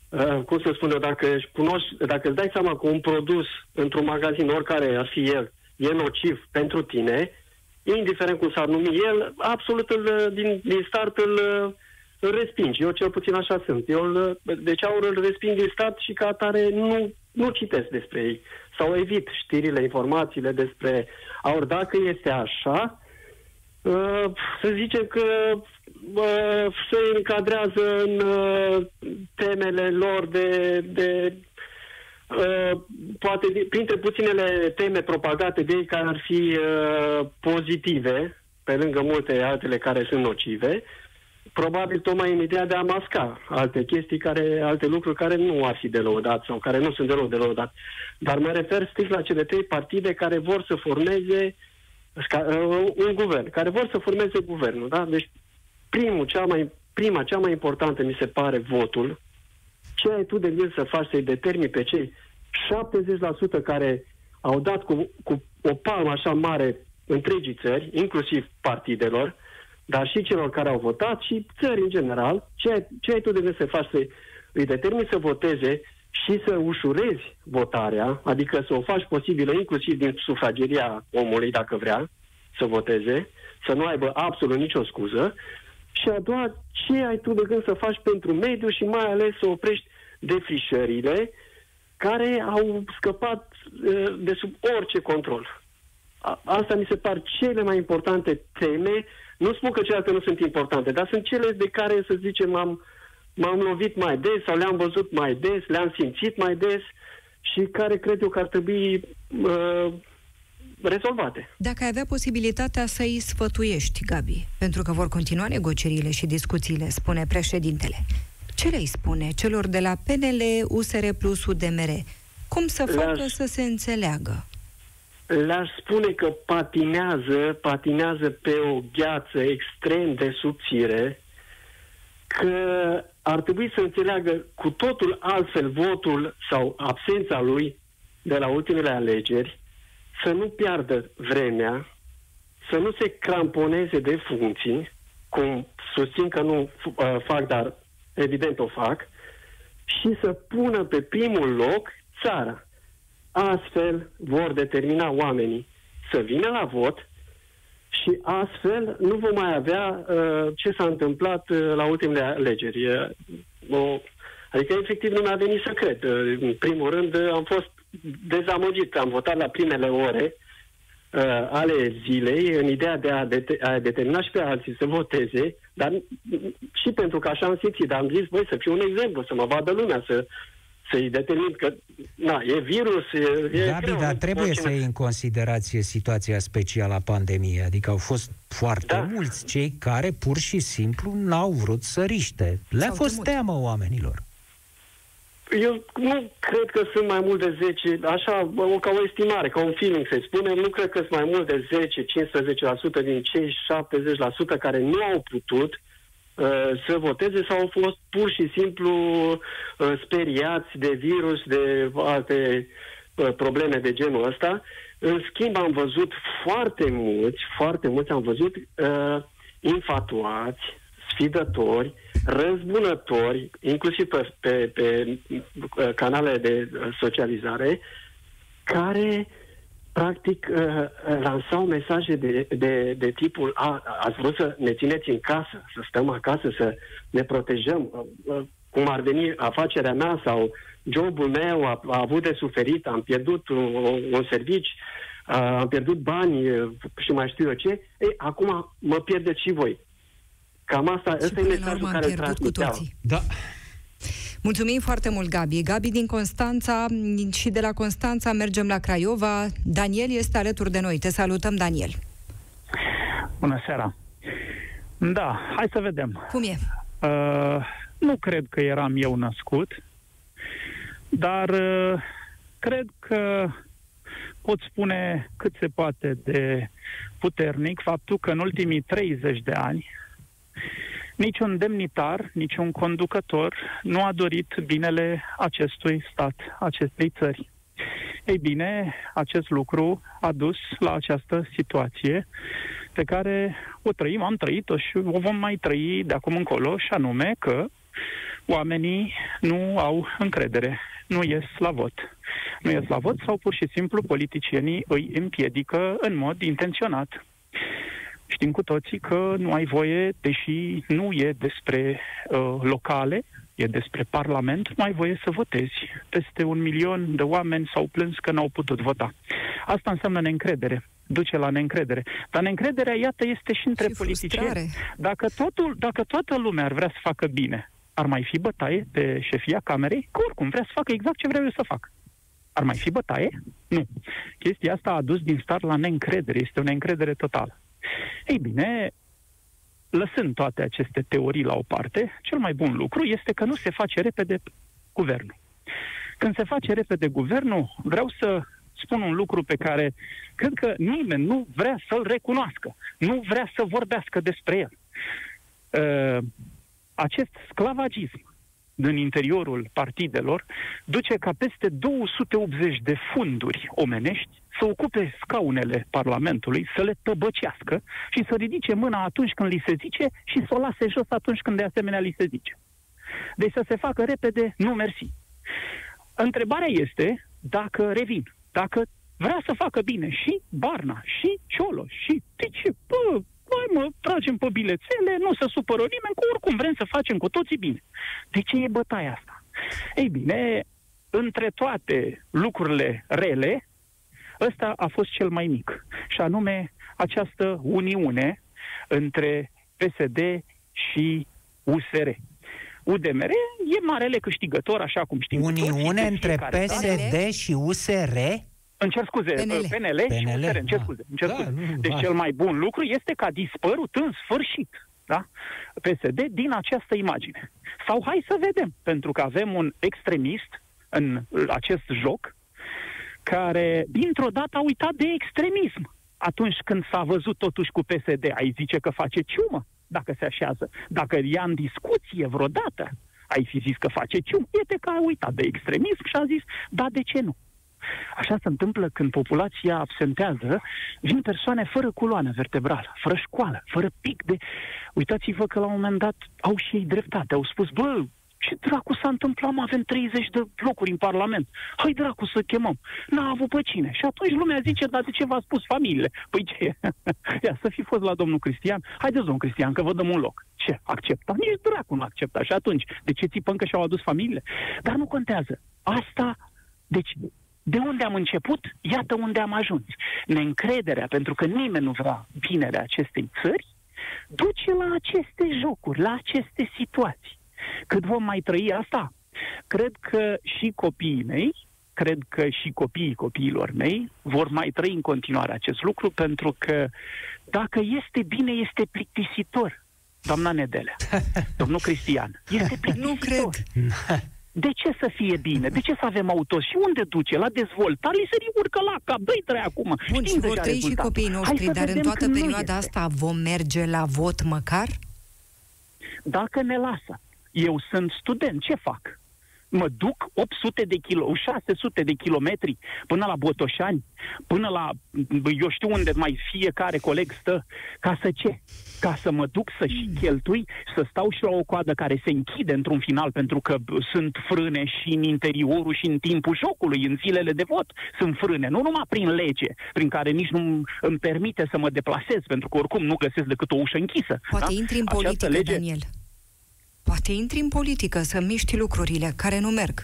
uh, cum să spun eu, dacă, își cunoști, dacă îți dai seama că un produs într-un magazin, oricare ar fi el, e nociv pentru tine, indiferent cum s-ar numi el, absolut îl, din, din start îl, îl respingi. Eu cel puțin așa sunt. Eu îl, deci aur îl resping din start și ca atare nu, nu citesc despre ei. Sau evit știrile, informațiile despre aur. Dacă este așa, uh, să zicem că uh, se încadrează în uh, temele lor de, de Uh, poate printre puținele teme propagate de ei care ar fi uh, pozitive, pe lângă multe altele care sunt nocive, probabil tocmai în ideea de a masca alte chestii, care, alte lucruri care nu ar fi de lăudat sau care nu sunt deloc de lăudat. Dar mă refer strict la cele trei partide care vor să formeze uh, un guvern, care vor să formeze guvernul. Da? Deci primul, cea mai, prima, cea mai importantă mi se pare votul, ce ai tu de gând să faci să-i determini pe cei 70% care au dat cu, cu o palmă așa mare întregii țări, inclusiv partidelor, dar și celor care au votat și țări în general, ce ai, ce ai tu de gând să faci să îi determini să voteze și să ușurezi votarea, adică să o faci posibilă inclusiv din sufrageria omului, dacă vrea, să voteze, să nu aibă absolut nicio scuză, și a doua, ce ai tu de gând să faci pentru mediu și mai ales să oprești defrișările care au scăpat uh, de sub orice control. A, asta mi se par cele mai importante teme. Nu spun că celelalte nu sunt importante, dar sunt cele de care, să zicem, am, m-am lovit mai des sau le-am văzut mai des, le-am simțit mai des și care cred eu că ar trebui uh, rezolvate. Dacă ai avea posibilitatea să îi sfătuiești, Gabi, pentru că vor continua negocierile și discuțiile, spune președintele, ce le spune celor de la PNL, USR plus UDMR? Cum să facă Le-aș... să se înțeleagă? Le-aș spune că patinează, patinează pe o gheață extrem de subțire, că ar trebui să înțeleagă cu totul altfel votul sau absența lui de la ultimele alegeri, să nu piardă vremea, să nu se cramponeze de funcții, cum susțin că nu uh, fac, dar evident o fac, și să pună pe primul loc țara. Astfel vor determina oamenii să vină la vot și astfel nu vom mai avea uh, ce s-a întâmplat uh, la ultimele alegeri. Uh, o, adică, efectiv, nu mi-a venit să cred. Uh, în primul rând, uh, am fost dezamăgit. Am votat la primele ore uh, ale zilei în ideea de a, de- a determina și pe alții să voteze, dar și pentru că așa am simțit, dar am zis, voi să fiu un exemplu, să mă vadă lumea, să să-i determin că, na, e virus, e... e Gabi, greu, dar trebuie să iei în considerație situația specială a pandemiei, adică au fost foarte da. mulți cei care pur și simplu n-au vrut să riște. Le-a fost teamă oamenilor. Eu nu cred că sunt mai mult de 10, așa, ca o estimare, ca un feeling se spune, nu cred că sunt mai mult de 10-15% din cei 70% care nu au putut uh, să voteze sau au fost pur și simplu uh, speriați de virus, de alte uh, probleme de genul ăsta. În schimb, am văzut foarte mulți, foarte mulți am văzut uh, infatuați, sfidători, răzbunători, inclusiv pe, pe, pe uh, canale de socializare, care practic uh, lansau mesaje de, de, de tipul a, ați vrut să ne țineți în casă, să stăm acasă, să ne protejăm, uh, cum ar veni afacerea mea sau jobul meu a, a avut de suferit, am pierdut un, un servici, am pierdut bani și mai știu eu ce, ei, acum mă pierdeți și voi. Cam asta, ăsta e mesajul care îl cu toții. Da. Mulțumim foarte mult, Gabi. Gabi din Constanța și de la Constanța mergem la Craiova. Daniel este alături de noi. Te salutăm, Daniel. Bună seara. Da, hai să vedem. Cum e? Uh, nu cred că eram eu născut, dar uh, cred că pot spune cât se poate de puternic faptul că în ultimii 30 de ani Niciun demnitar, niciun conducător nu a dorit binele acestui stat, acestei țări. Ei bine, acest lucru a dus la această situație pe care o trăim, am trăit-o și o vom mai trăi de acum încolo, și anume că oamenii nu au încredere, nu ies la vot. Nu ies la vot sau pur și simplu politicienii îi împiedică în mod intenționat. Știm cu toții că nu ai voie, deși nu e despre uh, locale, e despre Parlament, nu ai voie să votezi. Peste un milion de oameni s-au plâns că n-au putut vota. Asta înseamnă neîncredere duce la neîncredere. Dar neîncrederea, iată, este și între și politicieni. Dacă, totul, dacă toată lumea ar vrea să facă bine, ar mai fi bătaie de șefia camerei? Că oricum vrea să facă exact ce vreau eu să fac. Ar mai fi bătaie? Nu. Chestia asta a dus din start la neîncredere. Este o neîncredere totală. Ei bine, lăsând toate aceste teorii la o parte, cel mai bun lucru este că nu se face repede guvernul. Când se face repede guvernul, vreau să spun un lucru pe care cred că nimeni nu vrea să-l recunoască, nu vrea să vorbească despre el. Uh, acest sclavagism din interiorul partidelor duce ca peste 280 de funduri omenești să ocupe scaunele Parlamentului, să le tăbăcească și să ridice mâna atunci când li se zice și să o lase jos atunci când de asemenea li se zice. Deci să se facă repede, nu mersi. Întrebarea este dacă revin, dacă vrea să facă bine și Barna, și Ciolo, și ce, bă, Hai mă, tragem pe bilețele, nu se supără nimeni, că oricum vrem să facem cu toții bine. De ce e bătaia asta? Ei bine, între toate lucrurile rele, ăsta a fost cel mai mic. Și anume această uniune între PSD și USR. UDMR e marele câștigător, așa cum știm. Uniune între PSD și USR? Îmi cer scuze, PNL, PNL, PNL și USR, îmi cer da. scuze. Îmi cer da, scuze. Nu, deci da. cel mai bun lucru este că a dispărut în sfârșit da? PSD din această imagine. Sau hai să vedem, pentru că avem un extremist în acest joc care dintr-o dată a uitat de extremism atunci când s-a văzut totuși cu PSD. Ai zice că face ciumă dacă se așează. Dacă ia în discuție vreodată, ai fi zis că face ciumă. Iete că a uitat de extremism și a zis, da, de ce nu? Așa se întâmplă când populația absentează, vin persoane fără culoană vertebrală, fără școală, fără pic de... Uitați-vă că la un moment dat au și ei dreptate, au spus, bă, ce dracu s-a întâmplat, mă, avem 30 de locuri în Parlament. Hai dracu să chemăm. N-a avut pe cine. Și atunci lumea zice, dar de ce v-a spus familiile? Păi ce? (laughs) Ia, să fi fost la domnul Cristian. Haideți, domnul Cristian, că vă dăm un loc. Ce? Accepta? Nici dracu nu accepta. Și atunci, de ce țipăm că și-au adus familiile? Dar nu contează. Asta, deci, de unde am început, iată unde am ajuns. Neîncrederea, pentru că nimeni nu vrea binele acestei țări, duce la aceste jocuri, la aceste situații. Cât vom mai trăi asta? Cred că și copiii mei, cred că și copiii copiilor mei vor mai trăi în continuare acest lucru, pentru că dacă este bine, este plictisitor. Doamna Nedelea, (laughs) domnul Cristian, este plictisitor. Nu cred. (laughs) De ce să fie bine? De ce să avem auto? Și unde duce? La dezvoltare? Li se urcă la cap. Dă-i trei acum. Bun, Știm și vor trăi și copiii noștri, dar în toată perioada asta vom merge la vot măcar? Dacă ne lasă. Eu sunt student, ce fac? Mă duc 800 de kilo, 600 de kilometri până la Botoșani, până la, eu știu unde mai fiecare coleg stă, ca să ce? Ca să mă duc să și cheltui, să stau și la o coadă care se închide într-un final, pentru că sunt frâne și în interiorul și în timpul jocului, în zilele de vot, sunt frâne, nu numai prin lege, prin care nici nu îmi permite să mă deplasez, pentru că oricum nu găsesc decât o ușă închisă. Poate da? intri în politică, lege... Daniel. Poate intri în politică să miști lucrurile care nu merg.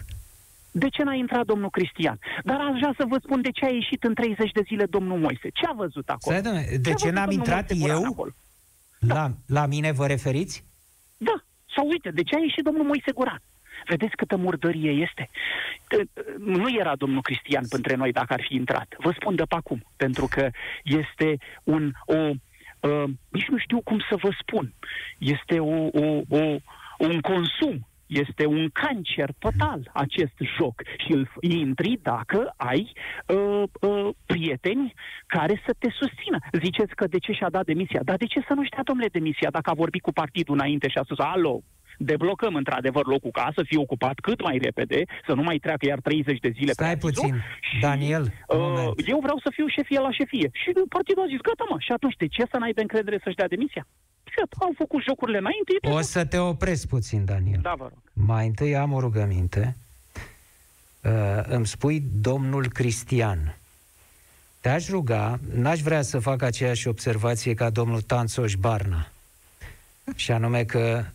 De ce n-a intrat domnul Cristian? Dar aș vrea să vă spun de ce a ieșit în 30 de zile domnul Moise. Ce a văzut acolo? Stai, de ce, ce n-am intrat eu? La, da. la mine vă referiți? Da. Sau uite, de ce a ieșit domnul Moise Guran? Vedeți câtă murdărie este? Nu era domnul Cristian între noi dacă ar fi intrat. Vă spun de pe acum, pentru că este un, o, uh, nici nu știu cum să vă spun, este o, o, o, un consum, este un cancer total acest joc și îl intri dacă ai uh, uh, prieteni care să te susțină. Ziceți că de ce și-a dat demisia? Dar de ce să nu-și dea, domnule, demisia dacă a vorbit cu partidul înainte și a spus, alo, deblocăm într-adevăr locul ca să fie ocupat cât mai repede, să nu mai treacă iar 30 de zile Stai pe puțin, și, Daniel, uh, Eu vreau să fiu șefie la șefie. Și partidul a zis, gata mă, și atunci de ce să n-ai de încredere să-și dea demisia? Și au făcut jocurile înainte. O să te opresc puțin, Daniel. Da, vă rog. Mai întâi am o rugăminte. Uh, îmi spui domnul Cristian. Te-aș ruga, n-aș vrea să fac aceeași observație ca domnul Tanțoș Barna. Și anume că uh,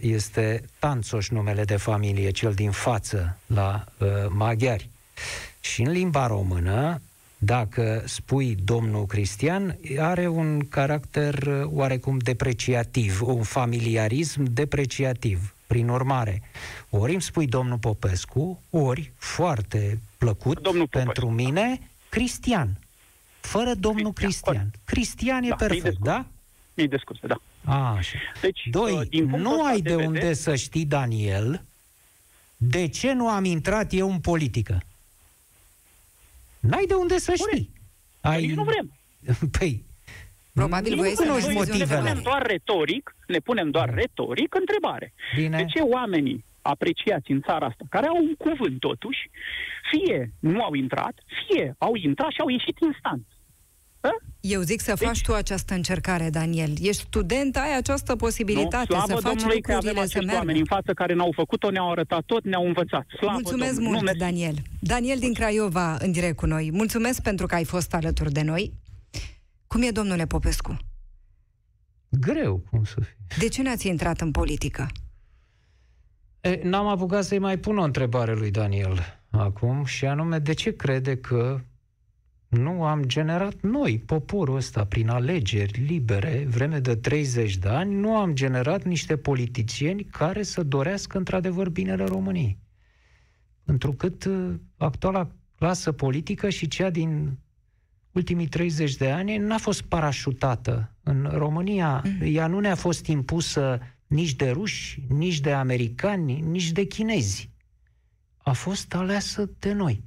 este Tanțoș numele de familie, cel din față la uh, maghiari. Și în limba română, dacă spui domnul Cristian, are un caracter uh, oarecum depreciativ, un familiarism depreciativ. Prin urmare, ori îmi spui domnul Popescu, ori, foarte plăcut domnul pentru mine, Cristian. Fără domnul Cristian. Cristian e da, perfect, da? Mii de scuze, da. A, așa. Deci, Doi, uh, din nu ai de, de unde vedere... să știi, Daniel, de ce nu am intrat eu în politică. N-ai de unde să știi. Ai... nu vrem. (laughs) Păi, Probabil nu voi cunoști motivele. Ne punem doar retoric, ne punem doar retoric întrebare. Bine. De ce oamenii apreciați în țara asta, care au un cuvânt totuși, fie nu au intrat, fie au intrat și au ieșit instant. Eu zic să deci, faci tu această încercare, Daniel. Ești student, ai această posibilitate nu, să faci Domnului că avem să meargă. oameni în față care n-au făcut-o, ne-au arătat tot, ne-au învățat. Slavă Mulțumesc Domnului. mult, nu, Daniel. Daniel din Craiova, în direct cu noi. Mulțumesc pentru că ai fost alături de noi. Cum e, domnule Popescu? Greu, cum să fie. De ce n-ați intrat în politică? E, n-am apucat să-i mai pun o întrebare lui Daniel acum, și anume, de ce crede că nu am generat noi, poporul ăsta, prin alegeri libere, vreme de 30 de ani, nu am generat niște politicieni care să dorească într-adevăr binele României. Întrucât uh, actuala clasă politică și cea din ultimii 30 de ani n-a fost parașutată în România. Mm. Ea nu ne-a fost impusă nici de ruși, nici de americani, nici de chinezi. A fost aleasă de noi.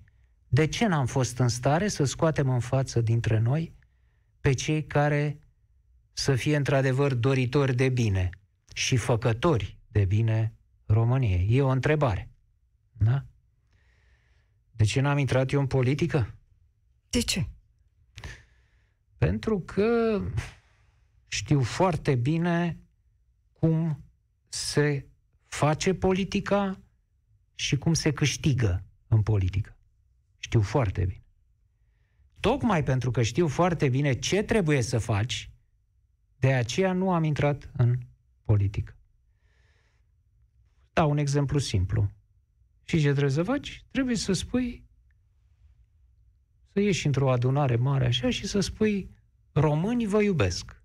De ce n-am fost în stare să scoatem în față dintre noi pe cei care să fie într-adevăr doritori de bine și făcători de bine României? E o întrebare. Da? De ce n-am intrat eu în politică? De ce? Pentru că știu foarte bine cum se face politica și cum se câștigă în politică. Știu foarte bine. Tocmai pentru că știu foarte bine ce trebuie să faci, de aceea nu am intrat în politică. Dau un exemplu simplu. Și ce trebuie să faci? Trebuie să spui, să ieși într-o adunare mare așa și să spui, românii vă iubesc.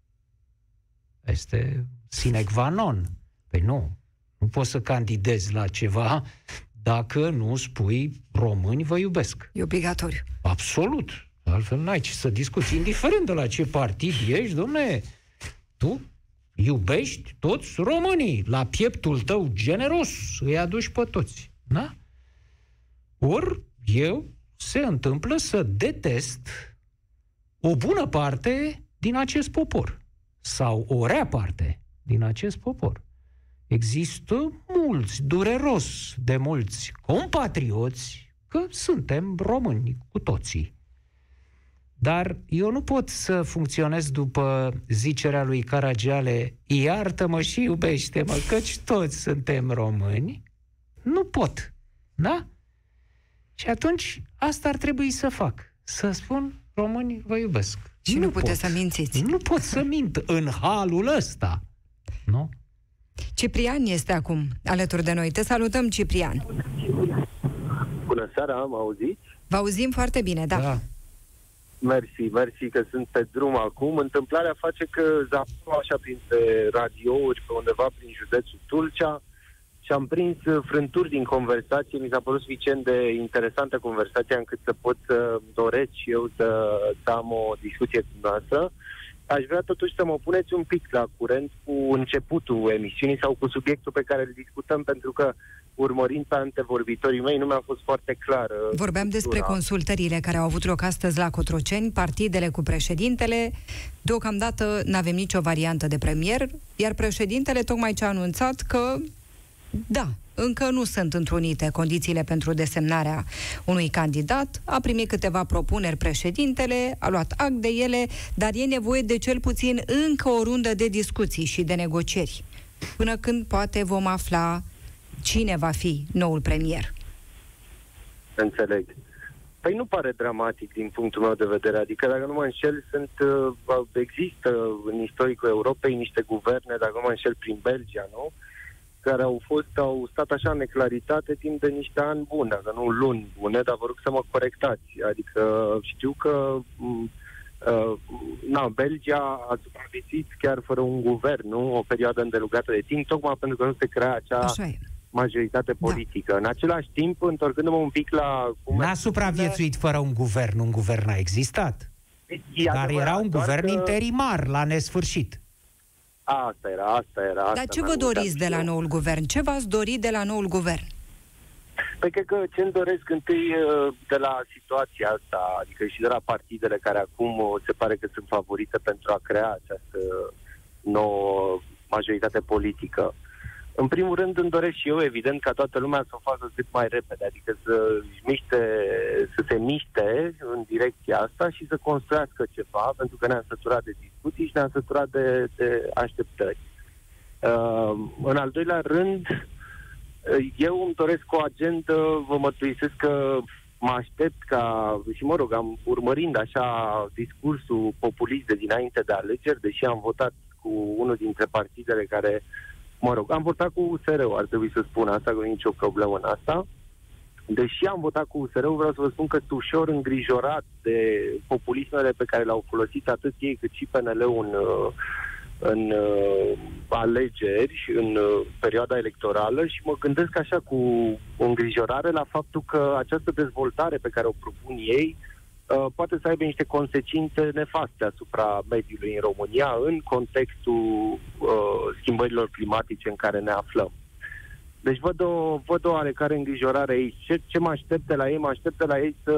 Este sine qua non. Păi nu, nu poți să candidezi la ceva dacă nu spui români vă iubesc. E obligatoriu. Absolut. Altfel n-ai ce să discuți. Indiferent de la ce partid ești, domne, tu iubești toți românii. La pieptul tău generos îi aduci pe toți. Da? Ori eu se întâmplă să detest o bună parte din acest popor. Sau o rea parte din acest popor există mulți, dureros de mulți compatrioți că suntem români cu toții. Dar eu nu pot să funcționez după zicerea lui Caragiale, iartă-mă și iubește-mă, căci toți suntem români. Nu pot, da? Și atunci asta ar trebui să fac, să spun românii vă iubesc. Și nu, nu puteți pot. să mințiți. Nu pot să mint în halul ăsta. Nu? Ciprian este acum alături de noi. Te salutăm, Ciprian. Bună seara, am auzit? Vă auzim foarte bine, da. da. Mersi, mersi că sunt pe drum acum. Întâmplarea face că zapăm așa printre radiouri pe undeva prin județul Tulcea și am prins frânturi din conversație. Mi s-a părut suficient de interesantă conversația încât să pot să doresc și eu să, să am o discuție cu noastră. Aș vrea totuși să mă puneți un pic la curent cu începutul emisiunii sau cu subiectul pe care îl discutăm, pentru că urmărind pe antevorbitorii mei, nu mi-a fost foarte clar. Vorbeam despre consultările care au avut loc astăzi la Cotroceni, partidele cu președintele. Deocamdată nu avem nicio variantă de premier, iar președintele tocmai ce a anunțat că da, încă nu sunt întrunite condițiile pentru desemnarea unui candidat, a primit câteva propuneri președintele, a luat act de ele, dar e nevoie de cel puțin încă o rundă de discuții și de negocieri, până când poate vom afla cine va fi noul premier. Înțeleg. Păi nu pare dramatic din punctul meu de vedere. Adică, dacă nu mă înșel, sunt, uh, există în istoricul Europei niște guverne, dacă nu mă înșel, prin Belgia, nu? Care au fost, au stat așa în neclaritate timp de niște ani bune, dacă nu luni bune, dar vă rog să mă corectați. Adică știu că uh, na, Belgia a supraviețuit chiar fără un guvern, nu? O perioadă îndelugată de timp, tocmai pentru că nu se crea acea majoritate da. politică. Da. În același timp, întorcându-mă un pic la... N-a supraviețuit fără un guvern, un guvern a existat. E Dar era un guvern că... interimar la nesfârșit. Asta era, asta era. Asta Dar ce vă doriți de la noul guvern? Ce v-ați dori de la noul guvern? Păi cred că ce-mi doresc întâi uh, de la situația asta, adică și de la partidele care acum uh, se pare că sunt favorite pentru a crea această nouă majoritate politică. În primul rând îmi doresc și eu, evident, ca toată lumea să o facă cât mai repede, adică să, miște, să se miște în direcția asta și să construiască ceva, pentru că ne-am săturat de discuții și ne-am săturat de, de așteptări. Uh, în al doilea rând, eu îmi doresc o agendă, vă mărturisesc că mă aștept ca, și mă rog, am urmărind așa discursul populist de dinainte de alegeri, deși am votat cu unul dintre partidele care Mă rog, am votat cu USR-ul, ar trebui să spun asta, că nu nicio problemă în asta. Deși am votat cu USR-ul, vreau să vă spun că sunt ușor îngrijorat de populismele pe care le-au folosit atât ei cât și PNL-ul în, în uh, alegeri, în uh, perioada electorală și mă gândesc așa cu o îngrijorare la faptul că această dezvoltare pe care o propun ei uh, Uh, poate să aibă niște consecințe nefaste asupra mediului în România în contextul uh, schimbărilor climatice în care ne aflăm. Deci văd o, văd o oarecare îngrijorare aici. Ce, ce mă aștept de la ei? Mă aștept de la ei să,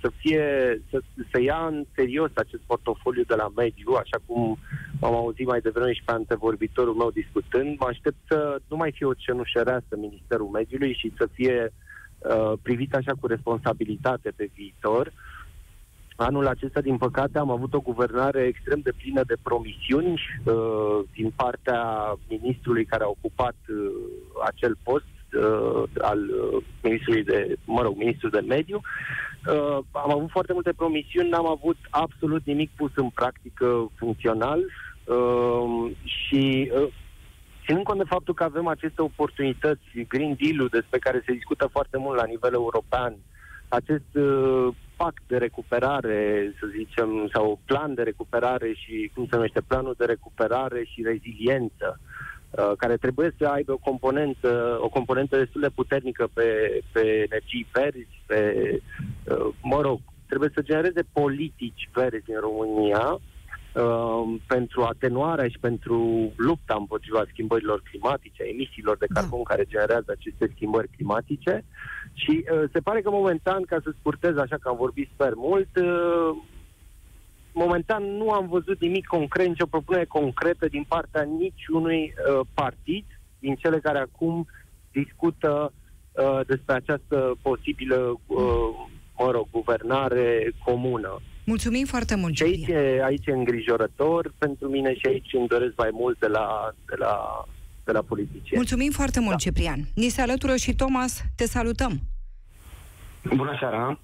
să fie, să, să ia în serios acest portofoliu de la mediu, așa cum am auzit mai devreme și pe antevorbitorul meu discutând. Mă aștept să nu mai fie o cenușăreasă Ministerul Mediului și să fie uh, privit așa cu responsabilitate pe viitor. Uh, Anul acesta, din păcate, am avut o guvernare extrem de plină de promisiuni uh, din partea ministrului care a ocupat uh, acel post uh, al uh, ministrului de, mă rog, ministrul de mediu. Uh, am avut foarte multe promisiuni, n-am avut absolut nimic pus în practică funcțional uh, și uh, ținând cont de faptul că avem aceste oportunități, Green Deal-ul despre care se discută foarte mult la nivel european, acest uh, pact de recuperare, să zicem, sau plan de recuperare și, cum se numește, planul de recuperare și reziliență, uh, care trebuie să aibă o componentă, o componentă destul de puternică pe, pe energii verzi, pe, uh, mă rog, trebuie să genereze politici verzi în România, uh, pentru atenuarea și pentru lupta împotriva schimbărilor climatice, emisiilor de da. carbon da. care generează aceste schimbări climatice. Și uh, se pare că momentan, ca să scurtez așa că am vorbit sper mult, uh, momentan nu am văzut nimic concret, nicio propunere concretă din partea niciunui uh, partid din cele care acum discută uh, despre această posibilă, uh, mă rog, guvernare comună. Mulțumim foarte mult, Și aici, aici e îngrijorător pentru mine și aici îmi doresc mai mult de la, de la, de la politicieni. Mulțumim foarte mult, da. Ciprian. Ni se alătură și Thomas. Te salutăm. Bună seara.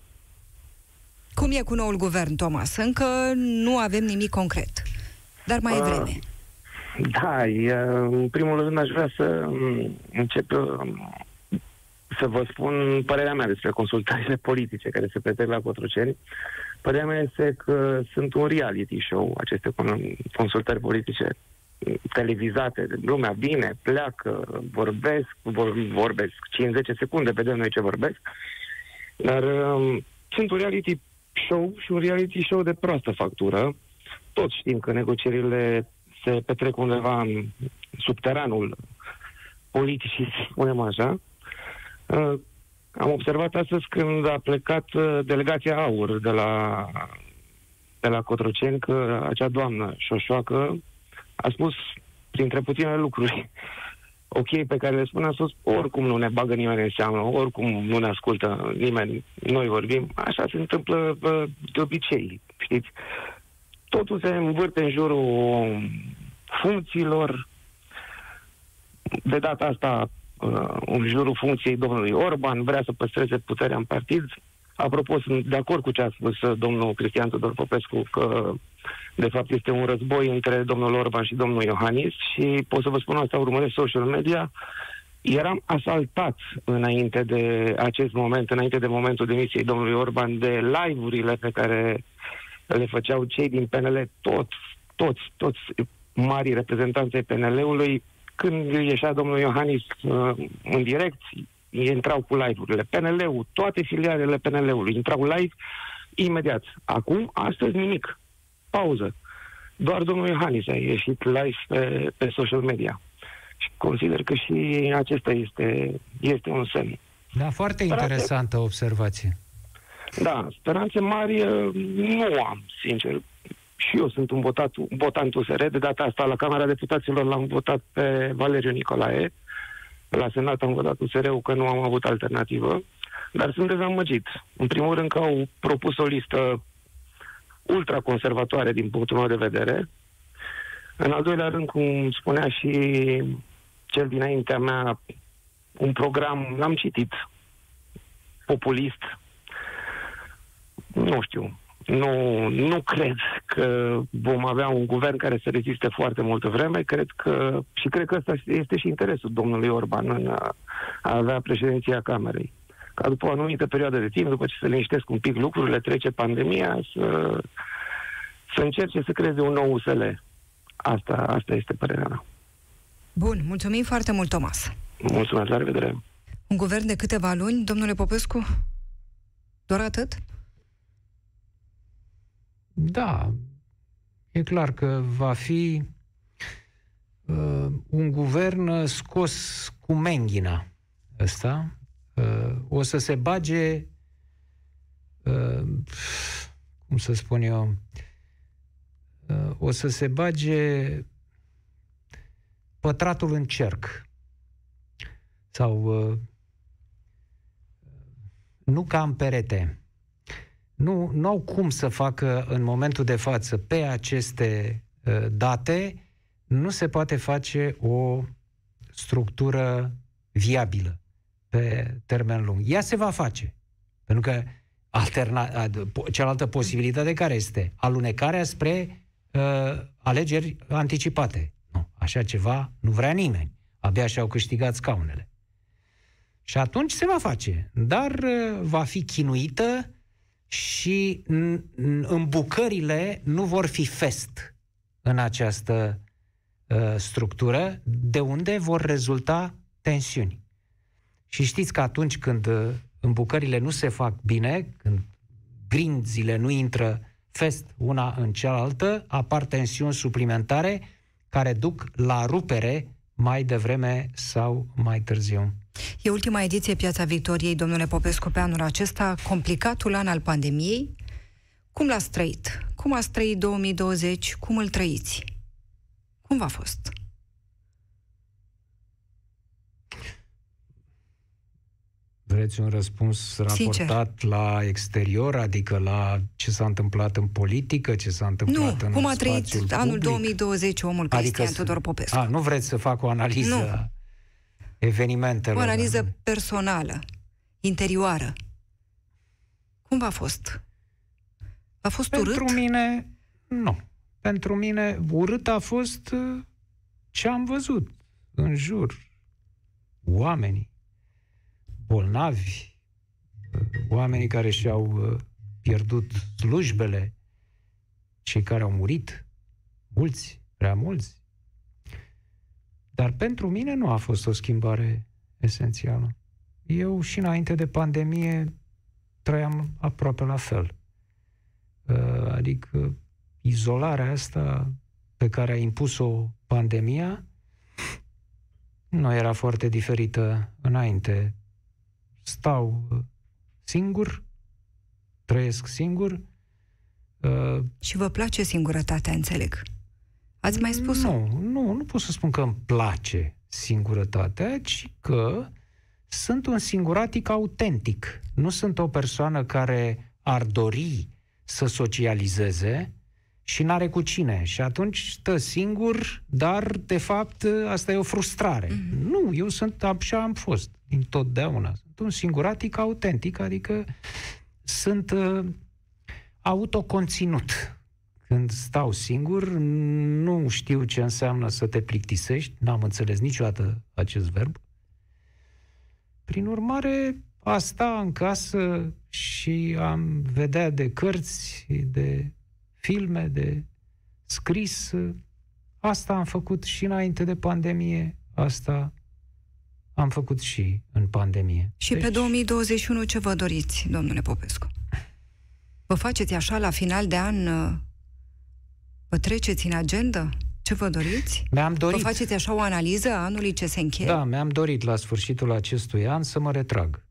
Cum e cu noul guvern, Thomas? Încă nu avem nimic concret, dar mai e vreme. Da, e, în primul rând aș vrea să mm, încep mm, să vă spun părerea mea despre consultările politice care se petrec la Cotroceni. Părerea mea este că sunt un reality show, aceste consultări politice televizate. Lumea bine, pleacă, vorbesc, vor, vorbesc 5-10 secunde, vedem noi ce vorbesc. Dar um, sunt un reality show și un reality show de proastă factură. Toți știm că negocierile se petrec undeva în subteranul politicii, să spunem așa. Uh, am observat astăzi când a plecat uh, delegația AUR de la, de la Cotroceni că acea doamnă șoșoacă a spus printre puține lucruri. (laughs) Ok pe care le spune a spus oricum nu ne bagă nimeni în seamă, oricum nu ne ascultă nimeni, noi vorbim, așa se întâmplă de obicei, știți? Totul se învârte în jurul funcțiilor, de data asta uh, în jurul funcției domnului Orban, vrea să păstreze puterea în partid. Apropo, sunt de acord cu ce a spus uh, domnul Cristian Tudor Popescu, că de fapt este un război între domnul Orban și domnul Iohannis și pot să vă spun asta, urmăresc social media, eram asaltat înainte de acest moment, înainte de momentul demisiei domnului Orban, de live-urile pe care le făceau cei din PNL, toți, toți, toți mari reprezentanți ai PNL-ului, când ieșea domnul Iohannis uh, în direct, intrau cu live-urile. PNL-ul, toate filialele PNL-ului intrau live imediat. Acum, astăzi nimic. Pauză. Doar domnul Iohannis a ieșit live pe, pe social media. Și consider că și acesta este, este un semn. Da, foarte Speranțe... interesantă observație. Da, speranțe mari uh, nu am, sincer și eu sunt un votat, un votant USR, de data asta la Camera Deputaților l-am votat pe Valeriu Nicolae, la Senat am votat USR-ul că nu am avut alternativă, dar sunt dezamăgit. În primul rând că au propus o listă ultraconservatoare din punctul meu de vedere. În al doilea rând, cum spunea și cel dinaintea mea, un program, l-am citit, populist, nu știu, nu, nu cred că vom avea un guvern care să reziste foarte multă vreme. Cred că, și cred că ăsta este și interesul domnului Orban în a, a avea președinția Camerei. Ca după o anumită perioadă de timp, după ce se liniștesc un pic lucrurile, trece pandemia, să, să încerce să creeze un nou USL. Asta, asta este părerea mea. Bun, mulțumim foarte mult, Tomas. Mulțumesc, la revedere. Un guvern de câteva luni, domnule Popescu? Doar atât? Da, e clar că va fi uh, un guvern scos cu menghina ăsta. Uh, o să se bage, uh, cum să spun eu, uh, o să se bage pătratul în cerc. Sau uh, nu ca în perete nu, nu au cum să facă în momentul de față pe aceste uh, date, nu se poate face o structură viabilă pe termen lung. Ea se va face. Pentru că alterna, cealaltă posibilitate care este? Alunecarea spre uh, alegeri anticipate. Nu, așa ceva nu vrea nimeni. Abia și-au câștigat scaunele. Și atunci se va face. Dar uh, va fi chinuită și îmbucările nu vor fi fest în această uh, structură, de unde vor rezulta tensiuni. Și știți că atunci când uh, îmbucările nu se fac bine, când grinzile nu intră fest una în cealaltă, apar tensiuni suplimentare care duc la rupere mai devreme sau mai târziu. E ultima ediție Piața Victoriei, domnule Popescu, pe anul acesta, complicatul an al pandemiei. Cum l-ați trăit? Cum ați trăit 2020? Cum îl trăiți? Cum v-a fost? Vreți un răspuns raportat Sincer. la exterior, adică la ce s-a întâmplat în politică, ce s-a întâmplat nu, în cum a trăit public? anul 2020 omul adică Cristian Tudor Popescu? A, nu vreți să fac o analiză nu. Evenimentelor? O analiză da. personală, interioară. Cum v-a fost? A fost Pentru urât? Pentru mine, nu. Pentru mine, urât a fost uh, ce am văzut în jur. Oamenii bolnavi, oamenii care și-au uh, pierdut slujbele, cei care au murit, mulți, prea mulți. Dar pentru mine nu a fost o schimbare esențială. Eu și înainte de pandemie trăiam aproape la fel. Uh, adică izolarea asta pe care a impus-o pandemia nu era foarte diferită înainte stau uh, singur, trăiesc singur. Uh, și vă place singurătatea, înțeleg. Ați mai spus Nu, nu, nu pot să spun că îmi place singurătatea, ci că sunt un singuratic autentic. Nu sunt o persoană care ar dori să socializeze și n-are cu cine. Și atunci stă singur, dar, de fapt, asta e o frustrare. Mm-hmm. Nu, eu sunt, așa am fost, întotdeauna. Sunt un singuratic autentic, adică sunt uh, autoconținut. Când stau singur, nu știu ce înseamnă să te plictisești, n-am înțeles niciodată acest verb. Prin urmare, a sta în casă și am vedea de cărți, de filme, de scris. Asta am făcut și înainte de pandemie, asta am făcut și în pandemie. Și deci... pe 2021 ce vă doriți, domnule Popescu? Vă faceți așa la final de an? Vă treceți în agenda? Ce vă doriți? Mi-am dorit. Vă faceți așa o analiză a anului ce se încheie? Da, mi-am dorit la sfârșitul acestui an să mă retrag.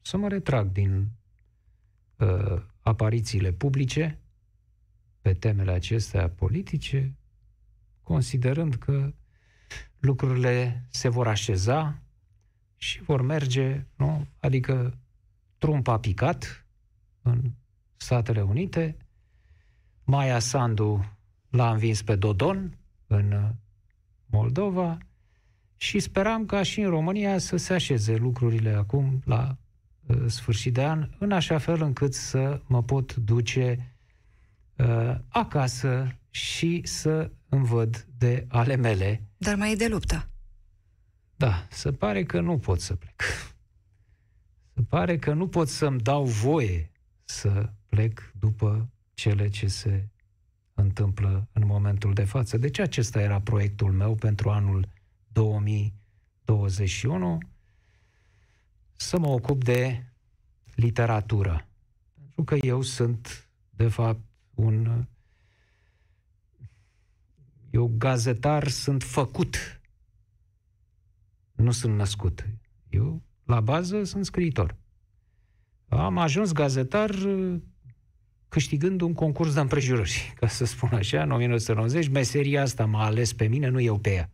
Să mă retrag din uh, aparițiile publice pe temele acestea politice, considerând că lucrurile se vor așeza și vor merge, nu? Adică Trump a picat în Statele Unite, Maia Sandu l-a învins pe Dodon în Moldova și speram ca și în România să se așeze lucrurile acum la uh, sfârșit de an, în așa fel încât să mă pot duce uh, acasă și să îmi văd de ale mele. Dar mai e de luptă. Da, se pare că nu pot să plec. Se pare că nu pot să-mi dau voie să plec după cele ce se întâmplă în momentul de față. Deci acesta era proiectul meu pentru anul 2021, să mă ocup de literatură. Pentru că eu sunt, de fapt, un... Eu gazetar sunt făcut. Nu sunt născut. Eu, la bază, sunt scriitor. Am ajuns gazetar câștigând un concurs de împrejurări, (laughs) ca să spun așa, în 1990. Meseria asta m-a ales pe mine, nu eu pe ea.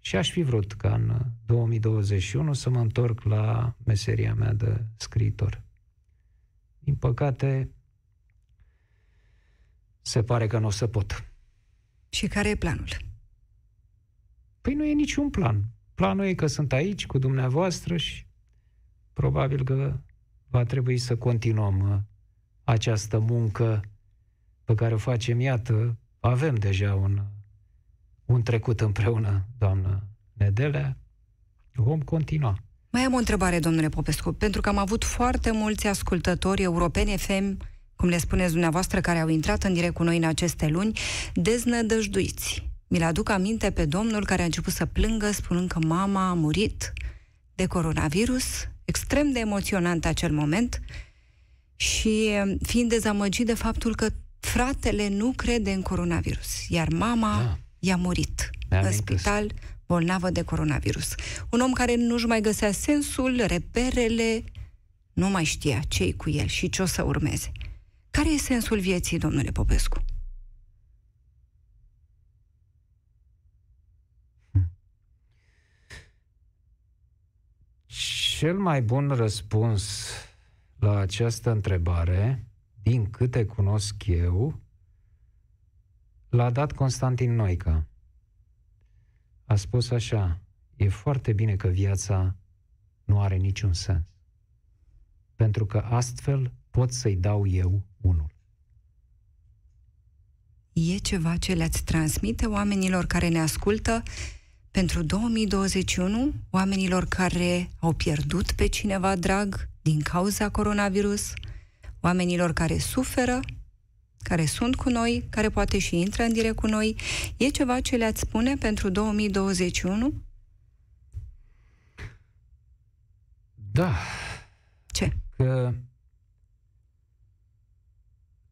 Și aș fi vrut ca în 2021 să mă întorc la meseria mea de scriitor. Din păcate, se pare că nu o să pot. Și care e planul? Păi nu e niciun plan. Planul e că sunt aici cu dumneavoastră și probabil că va trebui să continuăm această muncă pe care o facem, iată, avem deja un, un trecut împreună, doamnă Nedelea, vom continua. Mai am o întrebare, domnule Popescu, pentru că am avut foarte mulți ascultători europeni FM, cum le spuneți dumneavoastră, care au intrat în direct cu noi în aceste luni, deznădăjduiți. Mi-l aduc aminte pe domnul care a început să plângă spunând că mama a murit de coronavirus, extrem de emoționant acel moment, și um, fiind dezamăgit de faptul că fratele nu crede în coronavirus, iar mama da. i-a murit în spital bolnavă de coronavirus. Un om care nu-și mai găsea sensul, reperele, nu mai știa ce cu el și ce o să urmeze. Care e sensul vieții, domnule Popescu? Cel mai bun răspuns la această întrebare, din câte cunosc eu, l-a dat Constantin Noica. A spus așa, e foarte bine că viața nu are niciun sens. Pentru că astfel pot să-i dau eu unul. E ceva ce le-ați transmite oamenilor care ne ascultă pentru 2021, oamenilor care au pierdut pe cineva drag din cauza coronavirus, oamenilor care suferă, care sunt cu noi, care poate și intră în direct cu noi. E ceva ce le-ați spune pentru 2021? Da. Ce? Că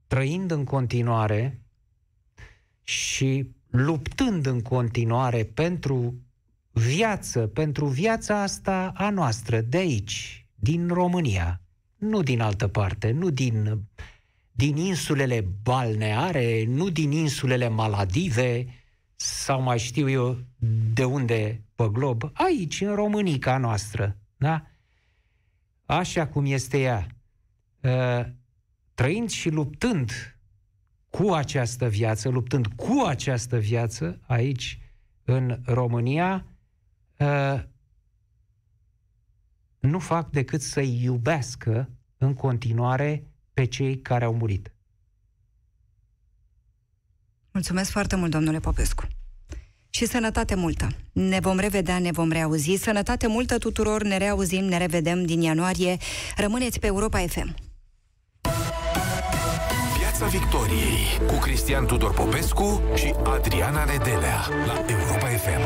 trăind în continuare și luptând în continuare pentru viață, pentru viața asta a noastră, de aici, din România, nu din altă parte, nu din, din insulele balneare, nu din insulele Maladive, sau mai știu eu de unde pe glob, aici, în Românica noastră, da? Așa cum este ea, ă, trăind și luptând cu această viață, luptând cu această viață aici, în România, ă, nu fac decât să-i iubească în continuare pe cei care au murit. Mulțumesc foarte mult, domnule Popescu. Și sănătate multă. Ne vom revedea, ne vom reauzi. Sănătate multă tuturor, ne reauzim, ne revedem din ianuarie. Rămâneți pe Europa FM. Piața Victoriei cu Cristian Tudor Popescu și Adriana Nedelea la Europa FM.